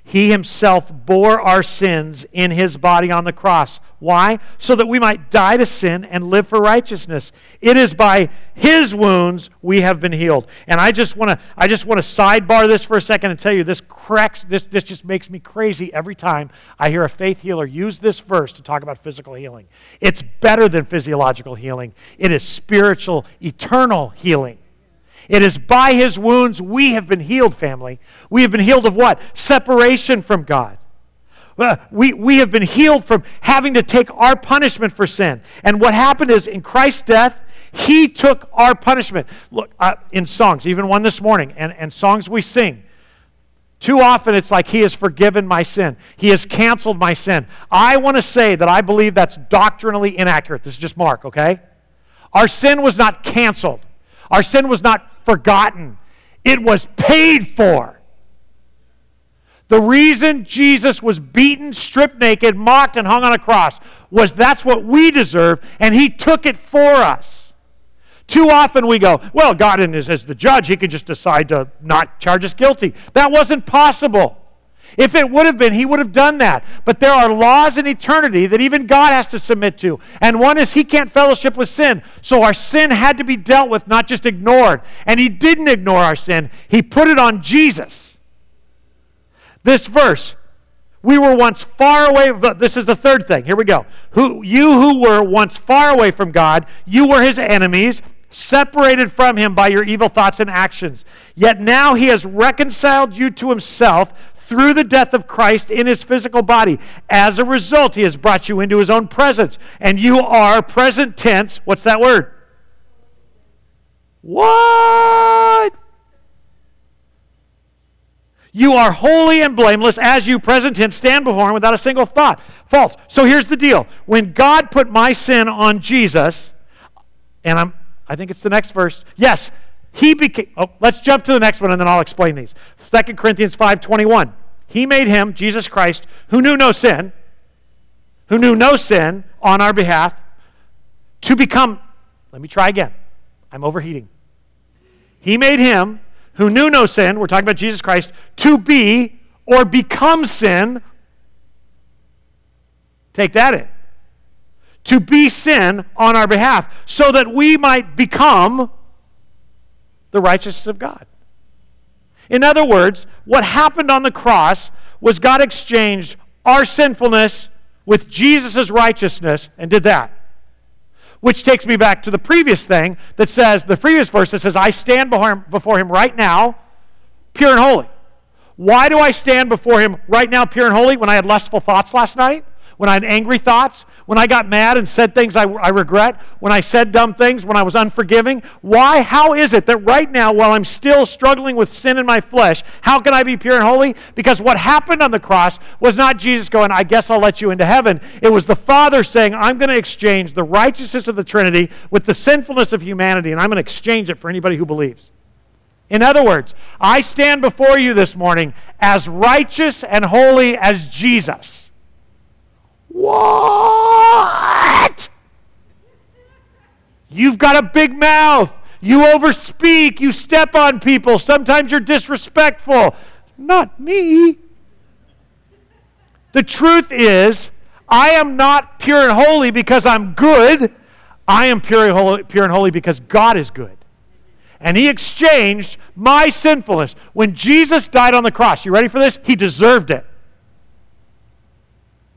He himself bore our sins in his body on the cross. Why? So that we might die to sin and live for righteousness. It is by his wounds we have been healed. And I just want to I just want to sidebar this for a second and tell you this cracks this this just makes me crazy every time I hear a faith healer use this verse to talk about physical healing. It's better than physiological healing. It is spiritual, eternal healing. It is by his wounds we have been healed, family. We have been healed of what? Separation from God. Uh, we, we have been healed from having to take our punishment for sin. And what happened is in Christ's death, he took our punishment. Look, uh, in songs, even one this morning, and, and songs we sing, too often it's like, He has forgiven my sin. He has canceled my sin. I want to say that I believe that's doctrinally inaccurate. This is just Mark, okay? Our sin was not canceled, our sin was not forgotten, it was paid for. The reason Jesus was beaten, stripped naked, mocked, and hung on a cross was that's what we deserve, and He took it for us. Too often we go, well, God is the judge, He could just decide to not charge us guilty. That wasn't possible. If it would have been, he would have done that. But there are laws in eternity that even God has to submit to. And one is he can't fellowship with sin. So our sin had to be dealt with, not just ignored. And he didn't ignore our sin, he put it on Jesus. This verse, we were once far away. This is the third thing. Here we go. Who, you who were once far away from God, you were his enemies separated from him by your evil thoughts and actions. Yet now he has reconciled you to himself through the death of Christ in his physical body. As a result, he has brought you into his own presence. And you are present tense. What's that word? What? You are holy and blameless as you, present tense, stand before him without a single thought. False. So here's the deal. When God put my sin on Jesus, and I'm I think it's the next verse. Yes, he became oh, let's jump to the next one and then I'll explain these. 2 Corinthians 5:21. He made him, Jesus Christ, who knew no sin, who knew no sin on our behalf, to become Let me try again. I'm overheating. He made him who knew no sin, we're talking about Jesus Christ, to be or become sin. Take that in. To be sin on our behalf, so that we might become the righteousness of God. In other words, what happened on the cross was God exchanged our sinfulness with Jesus' righteousness and did that. Which takes me back to the previous thing that says, the previous verse that says, I stand before him, right now, pure and holy. Why do I stand before him right now, pure and holy, when I had lustful thoughts last night? When I had angry thoughts? when I got mad and said things I, I regret, when I said dumb things, when I was unforgiving? Why? How is it that right now, while I'm still struggling with sin in my flesh, how can I be pure and holy? Because what happened on the cross was not Jesus going, I guess I'll let you into heaven. It was the Father saying, I'm going to exchange the righteousness of the Trinity with the sinfulness of humanity, and I'm going to exchange it for anybody who believes. In other words, I stand before you this morning as righteous and holy as Jesus. What? You've got a big mouth. You overspeak. You step on people. Sometimes you're disrespectful. Not me. The truth is, I am not pure and holy because I'm good. I am pure and holy, pure and holy because God is good. And He exchanged my sinfulness. When Jesus died on the cross, you ready for this? He deserved it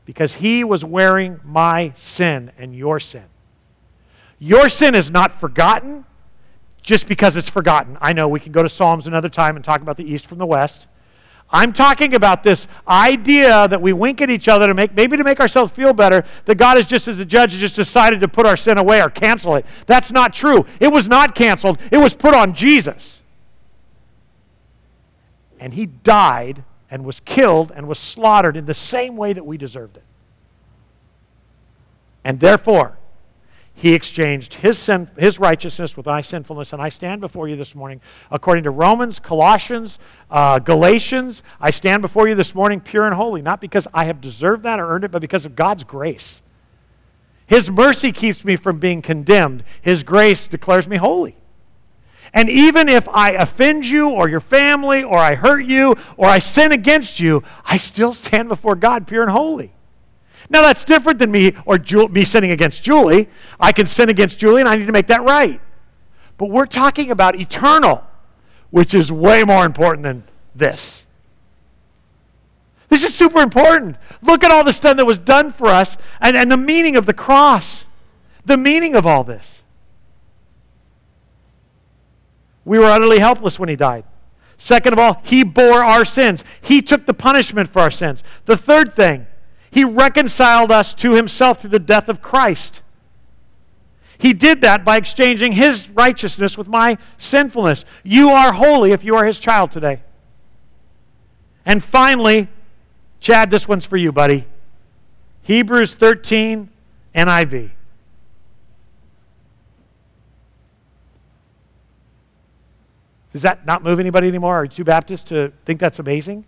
because he was wearing my sin and your sin. Your sin is not forgotten just because it's forgotten. I know we can go to Psalms another time and talk about the east from the west. I'm talking about this idea that we wink at each other to make maybe to make ourselves feel better that God is just as a judge just decided to put our sin away or cancel it. That's not true. It was not canceled. It was put on Jesus. And he died and was killed and was slaughtered in the same way that we deserved it. And therefore, he exchanged his, sin, his righteousness with my sinfulness. And I stand before you this morning, according to Romans, Colossians, uh, Galatians, I stand before you this morning pure and holy, not because I have deserved that or earned it, but because of God's grace. His mercy keeps me from being condemned, His grace declares me holy. And even if I offend you or your family or I hurt you or I sin against you, I still stand before God pure and holy. Now that's different than me or Ju- me sinning against Julie. I can sin against Julie and I need to make that right. But we're talking about eternal, which is way more important than this. This is super important. Look at all the stuff that was done for us and, and the meaning of the cross, the meaning of all this. We were utterly helpless when he died. Second of all, he bore our sins. He took the punishment for our sins. The third thing, he reconciled us to himself through the death of Christ. He did that by exchanging his righteousness with my sinfulness. You are holy if you are his child today. And finally, Chad, this one's for you, buddy. Hebrews 13, NIV. Does that not move anybody anymore? Are you too Baptist to think that's amazing?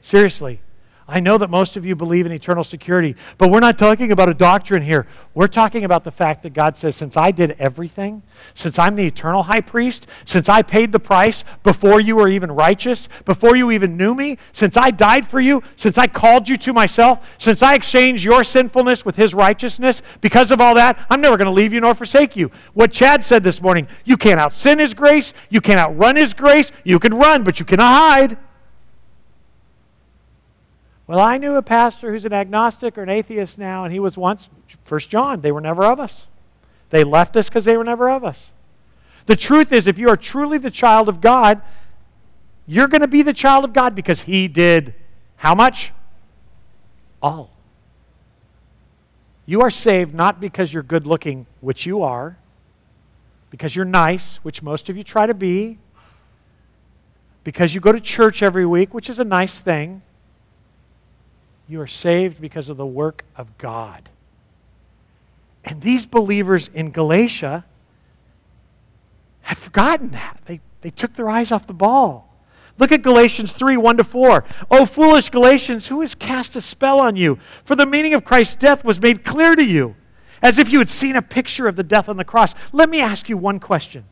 Seriously. I know that most of you believe in eternal security, but we're not talking about a doctrine here. We're talking about the fact that God says, since I did everything, since I'm the eternal high priest, since I paid the price before you were even righteous, before you even knew me, since I died for you, since I called you to myself, since I exchanged your sinfulness with his righteousness, because of all that, I'm never going to leave you nor forsake you. What Chad said this morning, you can't out sin his grace, you can't outrun his grace, you can run, but you cannot hide. Well, I knew a pastor who's an agnostic or an atheist now, and he was once, First John, they were never of us. They left us because they were never of us. The truth is, if you are truly the child of God, you're going to be the child of God because He did how much? All. You are saved not because you're good looking, which you are, because you're nice, which most of you try to be, because you go to church every week, which is a nice thing. You are saved because of the work of God. And these believers in Galatia had forgotten that. They, they took their eyes off the ball. Look at Galatians 3 1 to 4. O foolish Galatians, who has cast a spell on you? For the meaning of Christ's death was made clear to you, as if you had seen a picture of the death on the cross. Let me ask you one question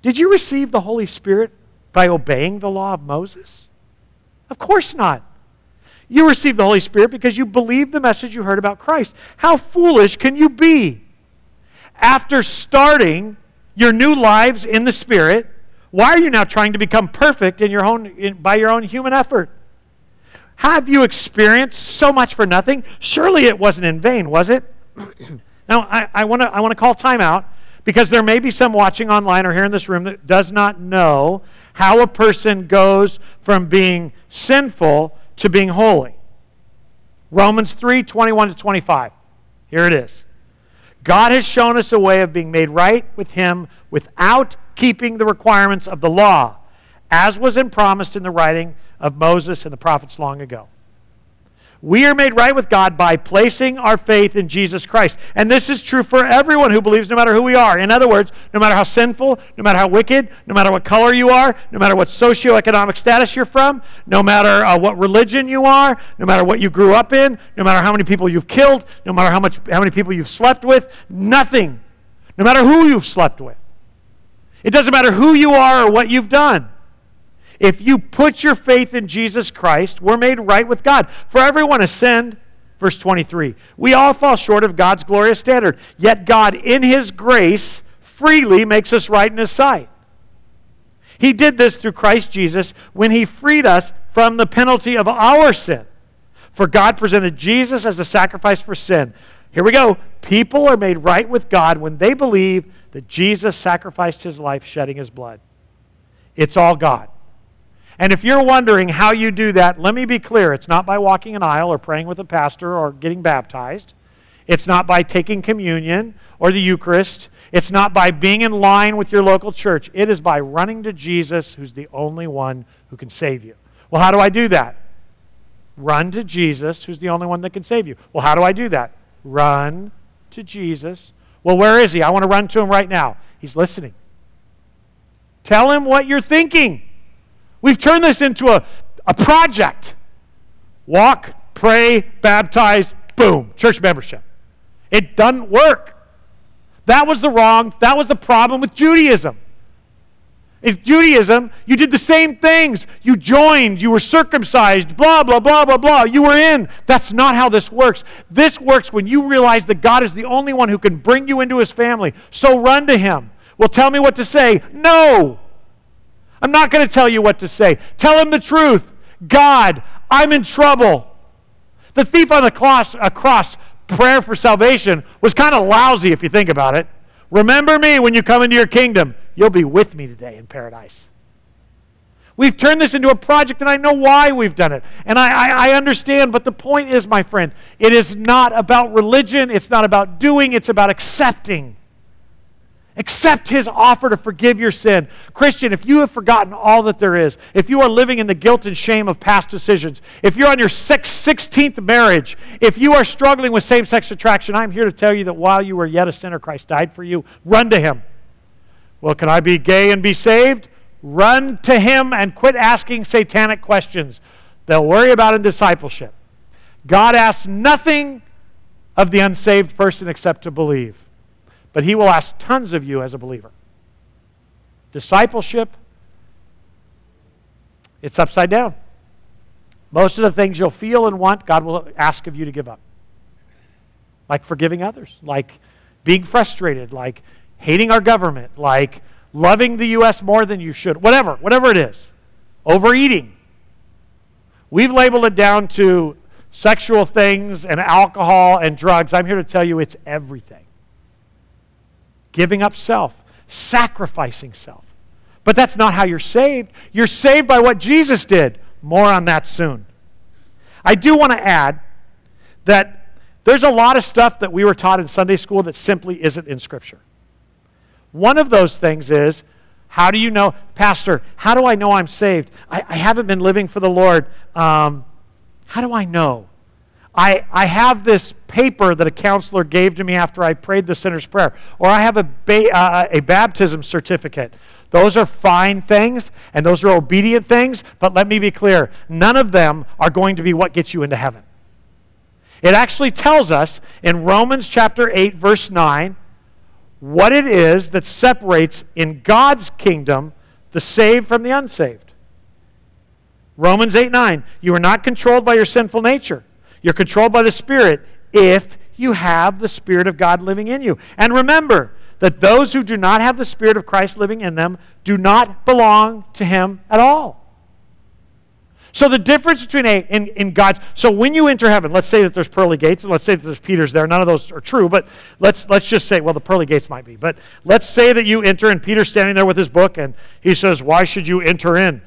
Did you receive the Holy Spirit by obeying the law of Moses? Of course not. You received the Holy Spirit because you believed the message you heard about Christ. How foolish can you be? After starting your new lives in the Spirit, why are you now trying to become perfect in your own, in, by your own human effort? Have you experienced so much for nothing? Surely it wasn't in vain, was it? [COUGHS] now, I, I want to I wanna call time out because there may be some watching online or here in this room that does not know how a person goes from being sinful to being holy. Romans 3 21 to 25. Here it is. God has shown us a way of being made right with Him without keeping the requirements of the law, as was in promised in the writing of Moses and the prophets long ago. We are made right with God by placing our faith in Jesus Christ. And this is true for everyone who believes, no matter who we are. In other words, no matter how sinful, no matter how wicked, no matter what color you are, no matter what socioeconomic status you're from, no matter uh, what religion you are, no matter what you grew up in, no matter how many people you've killed, no matter how, much, how many people you've slept with, nothing. No matter who you've slept with. It doesn't matter who you are or what you've done. If you put your faith in Jesus Christ, we're made right with God. For everyone has sinned. Verse 23. We all fall short of God's glorious standard. Yet God, in His grace, freely makes us right in His sight. He did this through Christ Jesus when He freed us from the penalty of our sin. For God presented Jesus as a sacrifice for sin. Here we go. People are made right with God when they believe that Jesus sacrificed his life, shedding his blood. It's all God. And if you're wondering how you do that, let me be clear. It's not by walking an aisle or praying with a pastor or getting baptized. It's not by taking communion or the Eucharist. It's not by being in line with your local church. It is by running to Jesus, who's the only one who can save you. Well, how do I do that? Run to Jesus, who's the only one that can save you. Well, how do I do that? Run to Jesus. Well, where is he? I want to run to him right now. He's listening. Tell him what you're thinking. We've turned this into a, a project walk, pray, baptize, boom, church membership. It doesn't work. That was the wrong, that was the problem with Judaism. In Judaism, you did the same things. You joined, you were circumcised, blah, blah, blah, blah, blah. You were in. That's not how this works. This works when you realize that God is the only one who can bring you into his family. So run to him. Well, tell me what to say. No. I'm not going to tell you what to say. Tell him the truth. God, I'm in trouble. The thief on the cross, prayer for salvation was kind of lousy if you think about it. Remember me when you come into your kingdom. You'll be with me today in paradise. We've turned this into a project, and I know why we've done it. And I, I, I, understand, but the point is, my friend, it is not about religion, it's not about doing, it's about accepting. Accept his offer to forgive your sin. Christian, if you have forgotten all that there is, if you are living in the guilt and shame of past decisions, if you're on your 16th marriage, if you are struggling with same sex attraction, I'm here to tell you that while you were yet a sinner, Christ died for you. Run to him. Well, can I be gay and be saved? Run to him and quit asking satanic questions. They'll worry about in discipleship. God asks nothing of the unsaved person except to believe. But he will ask tons of you as a believer. Discipleship, it's upside down. Most of the things you'll feel and want, God will ask of you to give up. Like forgiving others, like being frustrated, like hating our government, like loving the U.S. more than you should, whatever, whatever it is. Overeating. We've labeled it down to sexual things and alcohol and drugs. I'm here to tell you it's everything giving up self, sacrificing self. But that's not how you're saved. You're saved by what Jesus did. More on that soon. I do want to add that there's a lot of stuff that we were taught in Sunday school that simply isn't in Scripture. One of those things is how do you know, Pastor, how do I know I'm saved? I, I haven't been living for the Lord. Um, how do I know? I, I have this paper that a counselor gave to me after I prayed the sinner's prayer, or I have a, ba- uh, a baptism certificate. Those are fine things, and those are obedient things, but let me be clear none of them are going to be what gets you into heaven. It actually tells us in Romans chapter 8, verse 9, what it is that separates in God's kingdom the saved from the unsaved. Romans 8, 9, you are not controlled by your sinful nature. You're controlled by the Spirit if you have the Spirit of God living in you. And remember that those who do not have the Spirit of Christ living in them do not belong to Him at all. So the difference between a in, in God's so when you enter heaven, let's say that there's pearly gates, and let's say that there's Peter's there. None of those are true, but let's let's just say, well, the pearly gates might be. But let's say that you enter, and Peter's standing there with his book, and he says, "Why should you enter in?"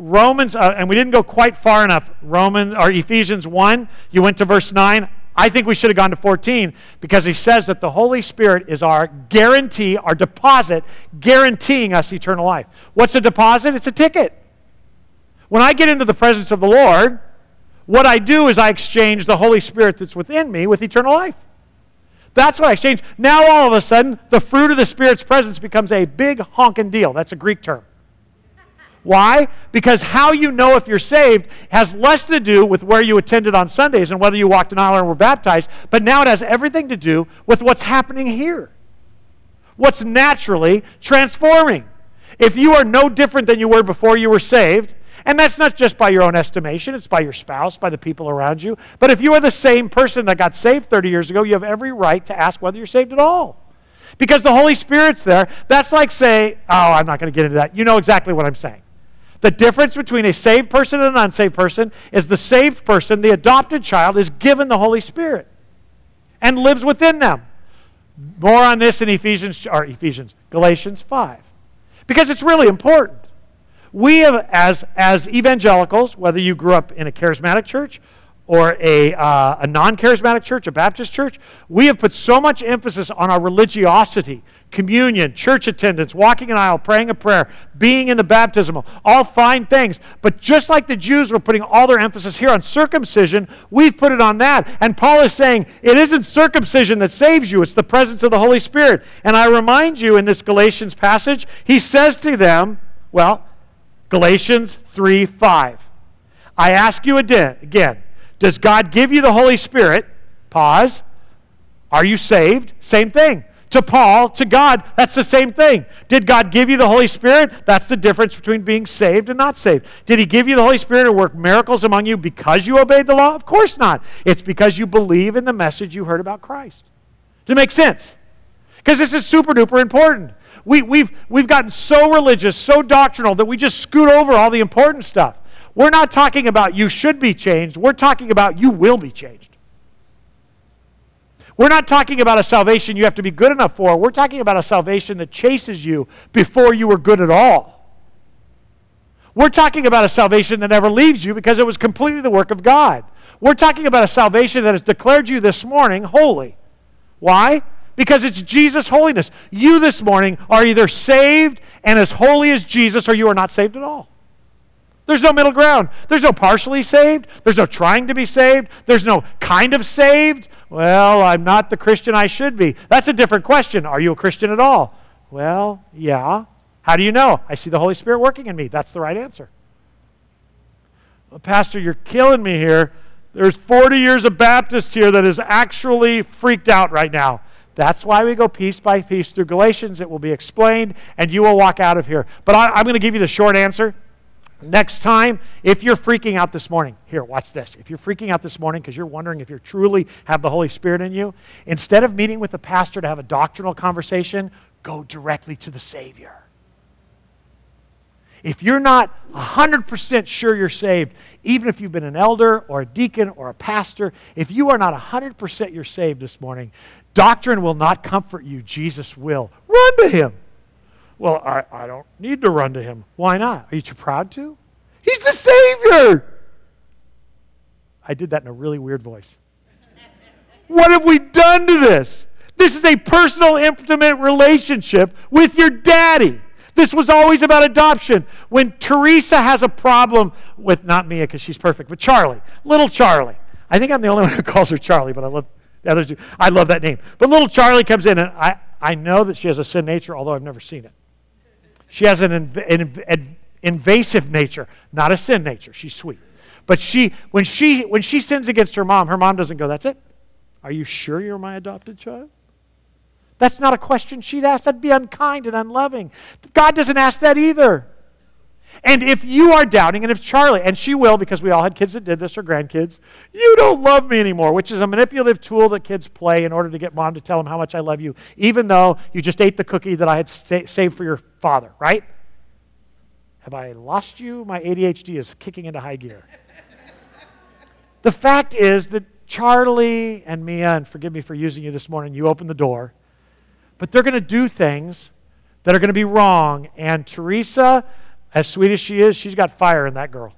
Romans, uh, and we didn't go quite far enough. Romans or Ephesians 1, you went to verse 9. I think we should have gone to 14 because he says that the Holy Spirit is our guarantee, our deposit, guaranteeing us eternal life. What's a deposit? It's a ticket. When I get into the presence of the Lord, what I do is I exchange the Holy Spirit that's within me with eternal life. That's what I exchange. Now, all of a sudden, the fruit of the Spirit's presence becomes a big honking deal. That's a Greek term. Why? Because how you know if you're saved has less to do with where you attended on Sundays and whether you walked an aisle or were baptized, but now it has everything to do with what's happening here. What's naturally transforming. If you are no different than you were before you were saved, and that's not just by your own estimation, it's by your spouse, by the people around you. But if you are the same person that got saved 30 years ago, you have every right to ask whether you're saved at all. Because the Holy Spirit's there. That's like say, oh, I'm not going to get into that. You know exactly what I'm saying. The difference between a saved person and an unsaved person is the saved person, the adopted child, is given the Holy Spirit and lives within them. More on this in Ephesians or Ephesians, Galatians 5. Because it's really important. We have, as, as evangelicals, whether you grew up in a charismatic church or a, uh, a non charismatic church, a Baptist church, we have put so much emphasis on our religiosity, communion, church attendance, walking an aisle, praying a prayer, being in the baptismal, all fine things. But just like the Jews were putting all their emphasis here on circumcision, we've put it on that. And Paul is saying it isn't circumcision that saves you, it's the presence of the Holy Spirit. And I remind you in this Galatians passage, he says to them, well, Galatians 3 5. I ask you again does God give you the Holy Spirit? Pause. Are you saved? Same thing. To Paul, to God, that's the same thing. Did God give you the Holy Spirit? That's the difference between being saved and not saved. Did He give you the Holy Spirit to work miracles among you because you obeyed the law? Of course not. It's because you believe in the message you heard about Christ. Does it make sense? Because this is super duper important. We, we've, we've gotten so religious, so doctrinal, that we just scoot over all the important stuff. We're not talking about you should be changed. We're talking about you will be changed. We're not talking about a salvation you have to be good enough for. We're talking about a salvation that chases you before you were good at all. We're talking about a salvation that never leaves you because it was completely the work of God. We're talking about a salvation that has declared you this morning holy. Why? Because it's Jesus' holiness. You this morning are either saved and as holy as Jesus or you are not saved at all. There's no middle ground. There's no partially saved. There's no trying to be saved. There's no kind of saved. Well, I'm not the Christian I should be. That's a different question. Are you a Christian at all? Well, yeah. How do you know? I see the Holy Spirit working in me. That's the right answer. Well, Pastor, you're killing me here. There's 40 years of Baptist here that is actually freaked out right now. That's why we go piece by piece through Galatians. It will be explained, and you will walk out of here. But I, am going to give you the short answer. Next time, if you're freaking out this morning, here, watch this. If you're freaking out this morning because you're wondering if you truly have the Holy Spirit in you, instead of meeting with the pastor to have a doctrinal conversation, go directly to the Savior. If you're not 100% sure you're saved, even if you've been an elder or a deacon or a pastor, if you are not 100% you're saved this morning, doctrine will not comfort you. Jesus will. Run to Him. Well, I, I don't need to run to him. Why not? Are you too proud to? He's the Savior. I did that in a really weird voice. [LAUGHS] what have we done to this? This is a personal, intimate relationship with your daddy. This was always about adoption. When Teresa has a problem with, not Mia because she's perfect, but Charlie, little Charlie. I think I'm the only [LAUGHS] one who calls her Charlie, but I love the others do. I love that name. But little Charlie comes in, and I, I know that she has a sin nature, although I've never seen it. She has an, inv- an, an invasive nature, not a sin nature. She's sweet. But she, when she, when she sins against her mom, her mom doesn't go, That's it? Are you sure you're my adopted child? That's not a question she'd ask. That'd be unkind and unloving. God doesn't ask that either. And if you are doubting, and if Charlie, and she will because we all had kids that did this or grandkids, you don't love me anymore, which is a manipulative tool that kids play in order to get mom to tell them how much I love you, even though you just ate the cookie that I had saved for your father, right? Have I lost you? My ADHD is kicking into high gear. [LAUGHS] the fact is that Charlie and Mia, and forgive me for using you this morning, you opened the door, but they're going to do things that are going to be wrong. And Teresa, as sweet as she is, she's got fire in that girl.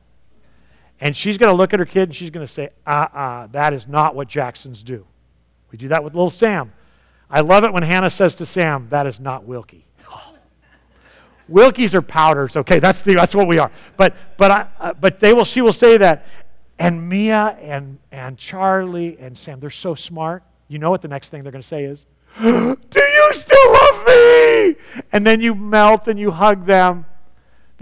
And she's going to look at her kid and she's going to say, uh uh-uh, uh, that is not what Jacksons do. We do that with little Sam. I love it when Hannah says to Sam, that is not Wilkie. [LAUGHS] Wilkies are powders. Okay, that's the, that's what we are. But but I, uh, but they will. She will say that, and Mia and and Charlie and Sam. They're so smart. You know what the next thing they're going to say is, [GASPS] "Do you still love me?" And then you melt and you hug them,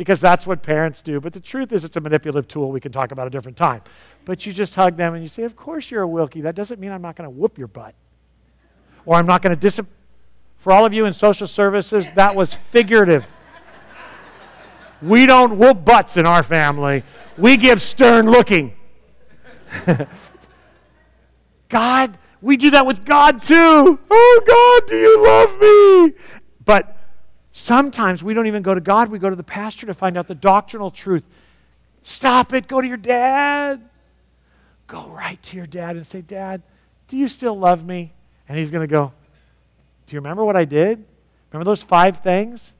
because that's what parents do. But the truth is, it's a manipulative tool. We can talk about a different time. But you just hug them and you say, "Of course you're a Wilkie. That doesn't mean I'm not going to whoop your butt, or I'm not going to discipline." For all of you in social services, that was figurative. We don't whoop butts in our family. We give stern looking. [LAUGHS] God, we do that with God too. Oh, God, do you love me? But sometimes we don't even go to God, we go to the pastor to find out the doctrinal truth. Stop it, go to your dad. Go right to your dad and say, Dad, do you still love me? And he's going to go, Do you remember what I did? Remember those five things?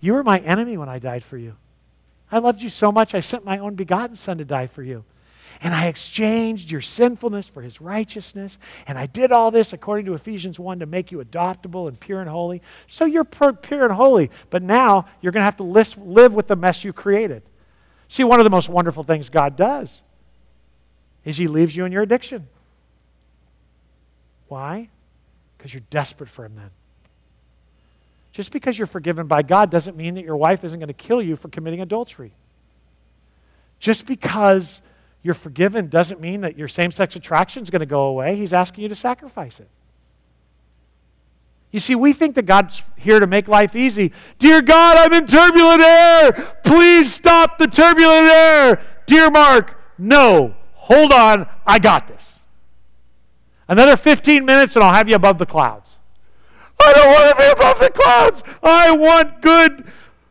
You were my enemy when I died for you. I loved you so much, I sent my own begotten Son to die for you. And I exchanged your sinfulness for his righteousness. And I did all this according to Ephesians 1 to make you adoptable and pure and holy. So you're pure and holy, but now you're going to have to live with the mess you created. See, one of the most wonderful things God does is he leaves you in your addiction. Why? Because you're desperate for him then. Just because you're forgiven by God doesn't mean that your wife isn't going to kill you for committing adultery. Just because you're forgiven doesn't mean that your same sex attraction is going to go away. He's asking you to sacrifice it. You see, we think that God's here to make life easy. Dear God, I'm in turbulent air. Please stop the turbulent air. Dear Mark, no. Hold on. I got this. Another 15 minutes and I'll have you above the clouds. I don't want to be above the clouds. I want good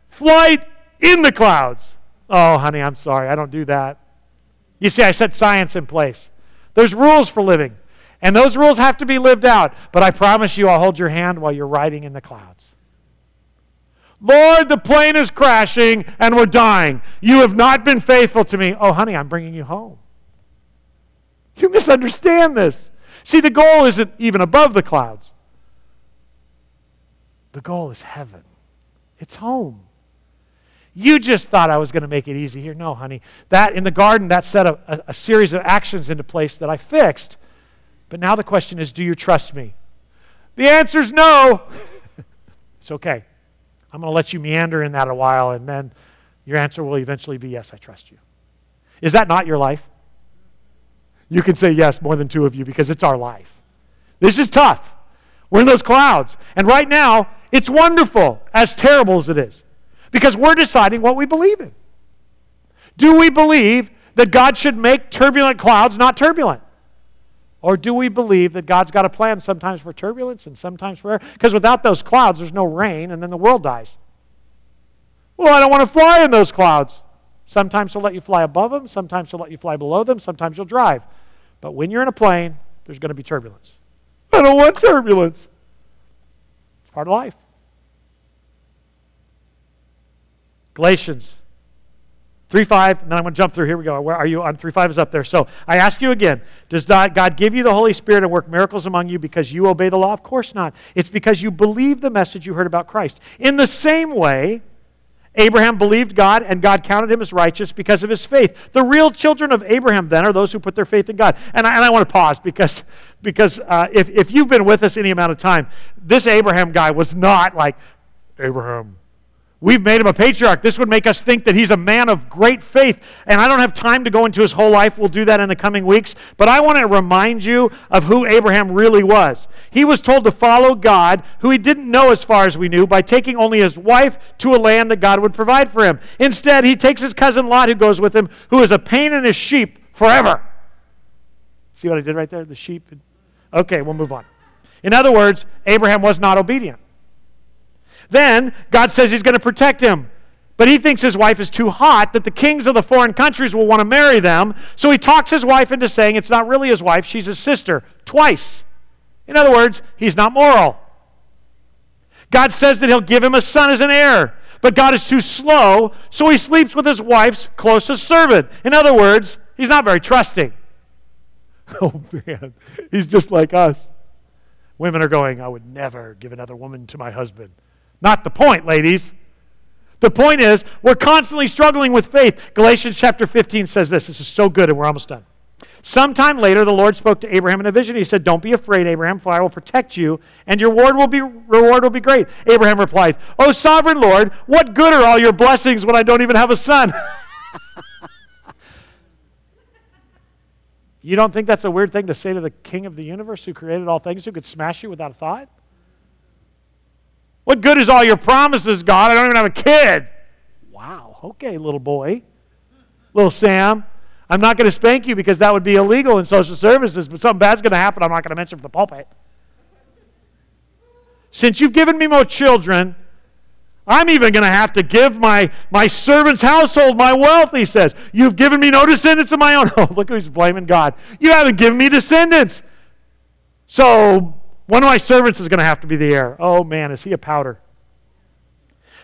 flight in the clouds. Oh, honey, I'm sorry. I don't do that. You see, I set science in place. There's rules for living, and those rules have to be lived out. But I promise you, I'll hold your hand while you're riding in the clouds. Lord, the plane is crashing and we're dying. You have not been faithful to me. Oh, honey, I'm bringing you home. You misunderstand this. See, the goal isn't even above the clouds. The goal is heaven, it's home. You just thought I was going to make it easy here. No, honey. That in the garden, that set a, a, a series of actions into place that I fixed. But now the question is do you trust me? The answer is no. [LAUGHS] it's okay. I'm going to let you meander in that a while, and then your answer will eventually be yes, I trust you. Is that not your life? You can say yes, more than two of you, because it's our life. This is tough. We're in those clouds. And right now, it's wonderful, as terrible as it is, because we're deciding what we believe in. Do we believe that God should make turbulent clouds not turbulent? Or do we believe that God's got a plan sometimes for turbulence and sometimes for air? Because without those clouds, there's no rain and then the world dies. Well, I don't want to fly in those clouds. Sometimes He'll let you fly above them, sometimes He'll let you fly below them, sometimes you'll drive. But when you're in a plane, there's going to be turbulence. I don't want turbulence It's part of life. Galatians 3 5, and then I'm going to jump through. Here we go. Where are you? On 3 5 is up there. So I ask you again Does not God give you the Holy Spirit and work miracles among you because you obey the law? Of course not. It's because you believe the message you heard about Christ. In the same way, Abraham believed God, and God counted him as righteous because of his faith. The real children of Abraham, then, are those who put their faith in God. And I, and I want to pause because, because uh, if, if you've been with us any amount of time, this Abraham guy was not like, Abraham, We've made him a patriarch. This would make us think that he's a man of great faith. And I don't have time to go into his whole life. We'll do that in the coming weeks. But I want to remind you of who Abraham really was. He was told to follow God, who he didn't know as far as we knew, by taking only his wife to a land that God would provide for him. Instead, he takes his cousin Lot, who goes with him, who is a pain in his sheep forever. See what I did right there? The sheep. Okay, we'll move on. In other words, Abraham was not obedient. Then God says he's going to protect him. But he thinks his wife is too hot, that the kings of the foreign countries will want to marry them. So he talks his wife into saying it's not really his wife, she's his sister, twice. In other words, he's not moral. God says that he'll give him a son as an heir. But God is too slow, so he sleeps with his wife's closest servant. In other words, he's not very trusting. [LAUGHS] Oh, man. He's just like us. Women are going, I would never give another woman to my husband. Not the point, ladies. The point is, we're constantly struggling with faith. Galatians chapter 15 says this. This is so good, and we're almost done. Sometime later, the Lord spoke to Abraham in a vision. He said, Don't be afraid, Abraham, for I will protect you, and your reward will be, reward will be great. Abraham replied, Oh, sovereign Lord, what good are all your blessings when I don't even have a son? [LAUGHS] you don't think that's a weird thing to say to the king of the universe who created all things, who could smash you without a thought? What good is all your promises, God? I don't even have a kid. Wow. Okay, little boy. Little Sam. I'm not going to spank you because that would be illegal in social services, but something bad's going to happen I'm not going to mention from the pulpit. Since you've given me more children, I'm even going to have to give my, my servant's household my wealth, he says. You've given me no descendants of my own. Oh, [LAUGHS] look who's blaming God. You haven't given me descendants. So one of my servants is going to have to be the heir. Oh man, is he a powder?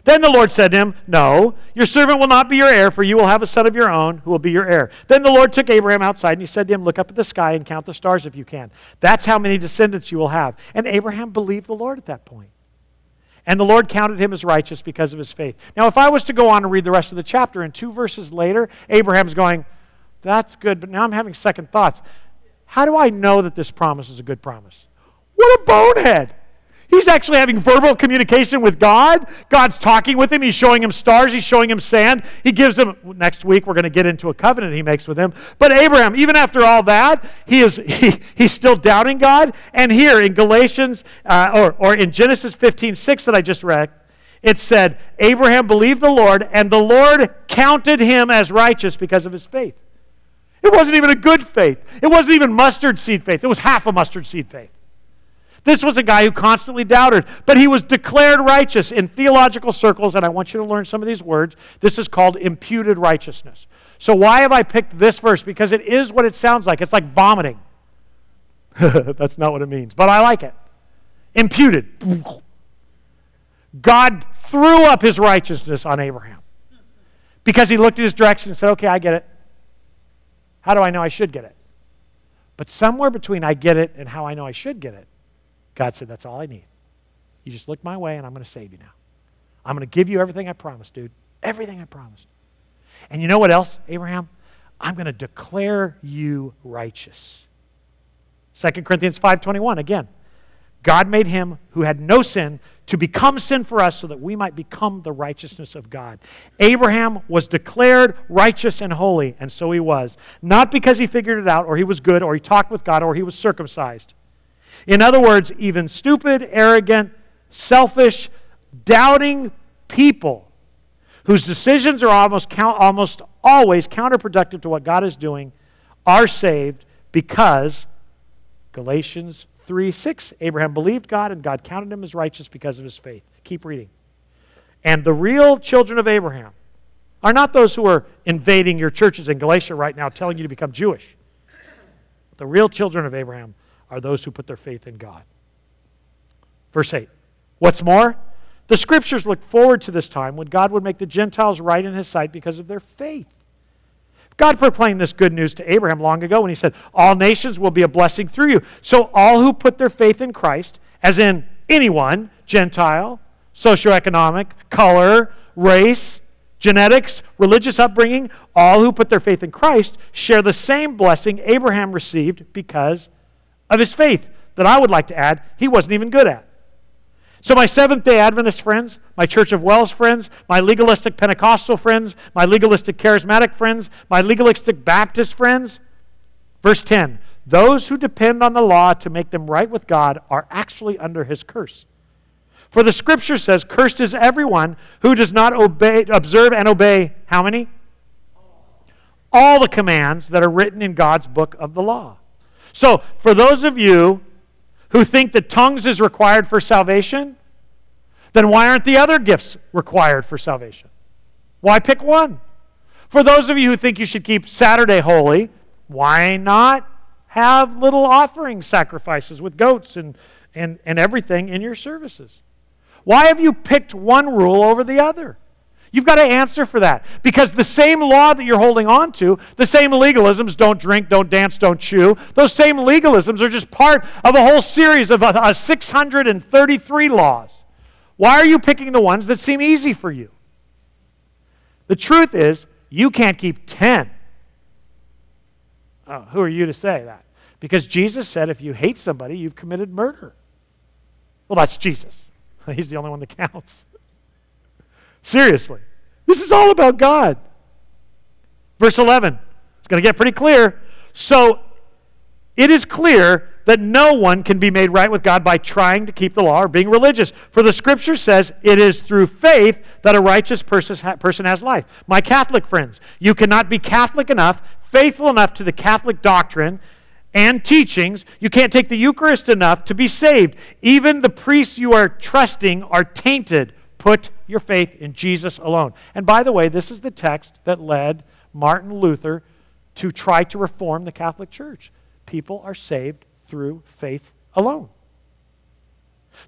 Then the Lord said to him, No, your servant will not be your heir, for you will have a son of your own who will be your heir. Then the Lord took Abraham outside and he said to him, Look up at the sky and count the stars if you can. That's how many descendants you will have. And Abraham believed the Lord at that point. And the Lord counted him as righteous because of his faith. Now, if I was to go on and read the rest of the chapter, and two verses later, Abraham's going, That's good, but now I'm having second thoughts. How do I know that this promise is a good promise? What a bonehead. He's actually having verbal communication with God. God's talking with him. He's showing him stars. He's showing him sand. He gives him, next week, we're going to get into a covenant he makes with him. But Abraham, even after all that, he is, [LAUGHS] he, he's still doubting God. And here in Galatians, uh, or, or in Genesis 15 6 that I just read, it said, Abraham believed the Lord, and the Lord counted him as righteous because of his faith. It wasn't even a good faith, it wasn't even mustard seed faith, it was half a mustard seed faith. This was a guy who constantly doubted, but he was declared righteous in theological circles, and I want you to learn some of these words. This is called imputed righteousness. So, why have I picked this verse? Because it is what it sounds like. It's like vomiting. [LAUGHS] That's not what it means, but I like it. Imputed. God threw up his righteousness on Abraham because he looked at his direction and said, Okay, I get it. How do I know I should get it? But somewhere between I get it and how I know I should get it, God said, That's all I need. You just look my way, and I'm going to save you now. I'm going to give you everything I promised, dude. Everything I promised. And you know what else, Abraham? I'm going to declare you righteous. 2 Corinthians 5:21 again. God made him who had no sin to become sin for us so that we might become the righteousness of God. Abraham was declared righteous and holy, and so he was. Not because he figured it out or he was good or he talked with God or he was circumcised. In other words, even stupid, arrogant, selfish, doubting people whose decisions are almost, count, almost always counterproductive to what God is doing are saved because Galatians 3 6, Abraham believed God and God counted him as righteous because of his faith. Keep reading. And the real children of Abraham are not those who are invading your churches in Galatia right now telling you to become Jewish. The real children of Abraham are those who put their faith in God. Verse 8. What's more, The scriptures look forward to this time when God would make the Gentiles right in his sight because of their faith. God proclaimed this good news to Abraham long ago when he said, All nations will be a blessing through you. So all who put their faith in Christ, as in anyone, Gentile, socioeconomic, color, race, genetics, religious upbringing, all who put their faith in Christ share the same blessing Abraham received because of his faith, that I would like to add, he wasn't even good at. So, my Seventh day Adventist friends, my Church of Wells friends, my legalistic Pentecostal friends, my legalistic Charismatic friends, my legalistic Baptist friends, verse 10 those who depend on the law to make them right with God are actually under his curse. For the scripture says, Cursed is everyone who does not obey, observe and obey how many? All the commands that are written in God's book of the law. So, for those of you who think that tongues is required for salvation, then why aren't the other gifts required for salvation? Why pick one? For those of you who think you should keep Saturday holy, why not have little offering sacrifices with goats and, and, and everything in your services? Why have you picked one rule over the other? You've got to answer for that. Because the same law that you're holding on to, the same legalisms, don't drink, don't dance, don't chew, those same legalisms are just part of a whole series of uh, uh 633 laws. Why are you picking the ones that seem easy for you? The truth is, you can't keep 10. Oh, who are you to say that? Because Jesus said if you hate somebody, you've committed murder. Well, that's Jesus. [LAUGHS] He's the only one that counts. Seriously. This is all about God. Verse 11. It's going to get pretty clear. So it is clear that no one can be made right with God by trying to keep the law or being religious. For the scripture says it is through faith that a righteous person has life. My Catholic friends, you cannot be Catholic enough, faithful enough to the Catholic doctrine and teachings. You can't take the Eucharist enough to be saved. Even the priests you are trusting are tainted Put your faith in Jesus alone. And by the way, this is the text that led Martin Luther to try to reform the Catholic Church. People are saved through faith alone.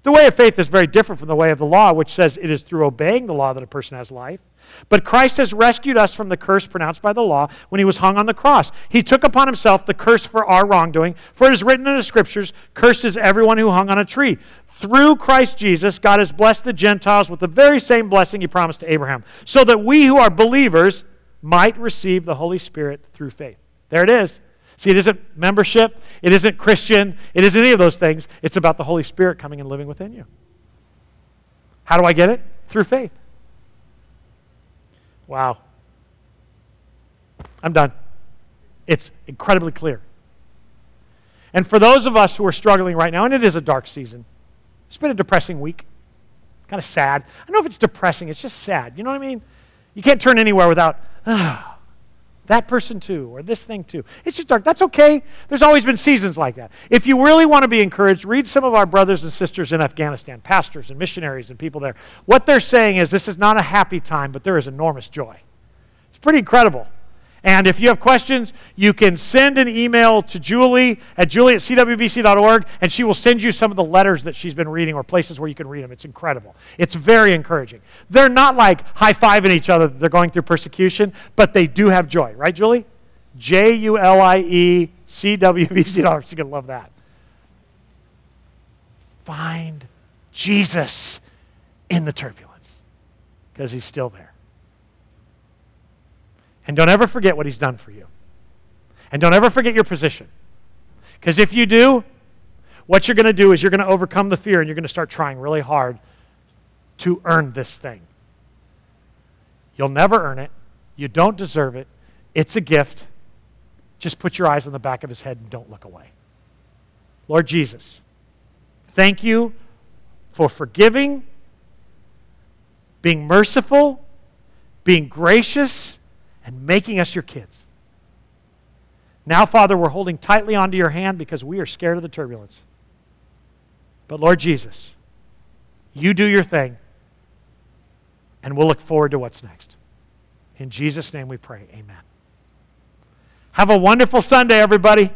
The way of faith is very different from the way of the law, which says it is through obeying the law that a person has life. But Christ has rescued us from the curse pronounced by the law when he was hung on the cross. He took upon himself the curse for our wrongdoing, for it is written in the scriptures, Cursed is everyone who hung on a tree. Through Christ Jesus, God has blessed the Gentiles with the very same blessing he promised to Abraham, so that we who are believers might receive the Holy Spirit through faith. There it is. See, it isn't membership, it isn't Christian, it isn't any of those things. It's about the Holy Spirit coming and living within you. How do I get it? Through faith. Wow. I'm done. It's incredibly clear. And for those of us who are struggling right now, and it is a dark season, it's been a depressing week. Kind of sad. I don't know if it's depressing, it's just sad. You know what I mean? You can't turn anywhere without, oh, that person too, or this thing too. It's just dark. That's okay. There's always been seasons like that. If you really want to be encouraged, read some of our brothers and sisters in Afghanistan, pastors and missionaries and people there. What they're saying is this is not a happy time, but there is enormous joy. It's pretty incredible. And if you have questions, you can send an email to Julie at julie at cwbc.org, and she will send you some of the letters that she's been reading or places where you can read them. It's incredible. It's very encouraging. They're not like high fiving each other they're going through persecution, but they do have joy. Right, Julie? J U L I E C W B C.org. She's going to love that. Find Jesus in the turbulence because he's still there. And don't ever forget what he's done for you. And don't ever forget your position. Because if you do, what you're going to do is you're going to overcome the fear and you're going to start trying really hard to earn this thing. You'll never earn it. You don't deserve it. It's a gift. Just put your eyes on the back of his head and don't look away. Lord Jesus, thank you for forgiving, being merciful, being gracious, and making us your kids. Now, Father, we're holding tightly onto your hand because we are scared of the turbulence. But Lord Jesus, you do your thing, and we'll look forward to what's next. In Jesus' name we pray. Amen. Have a wonderful Sunday, everybody.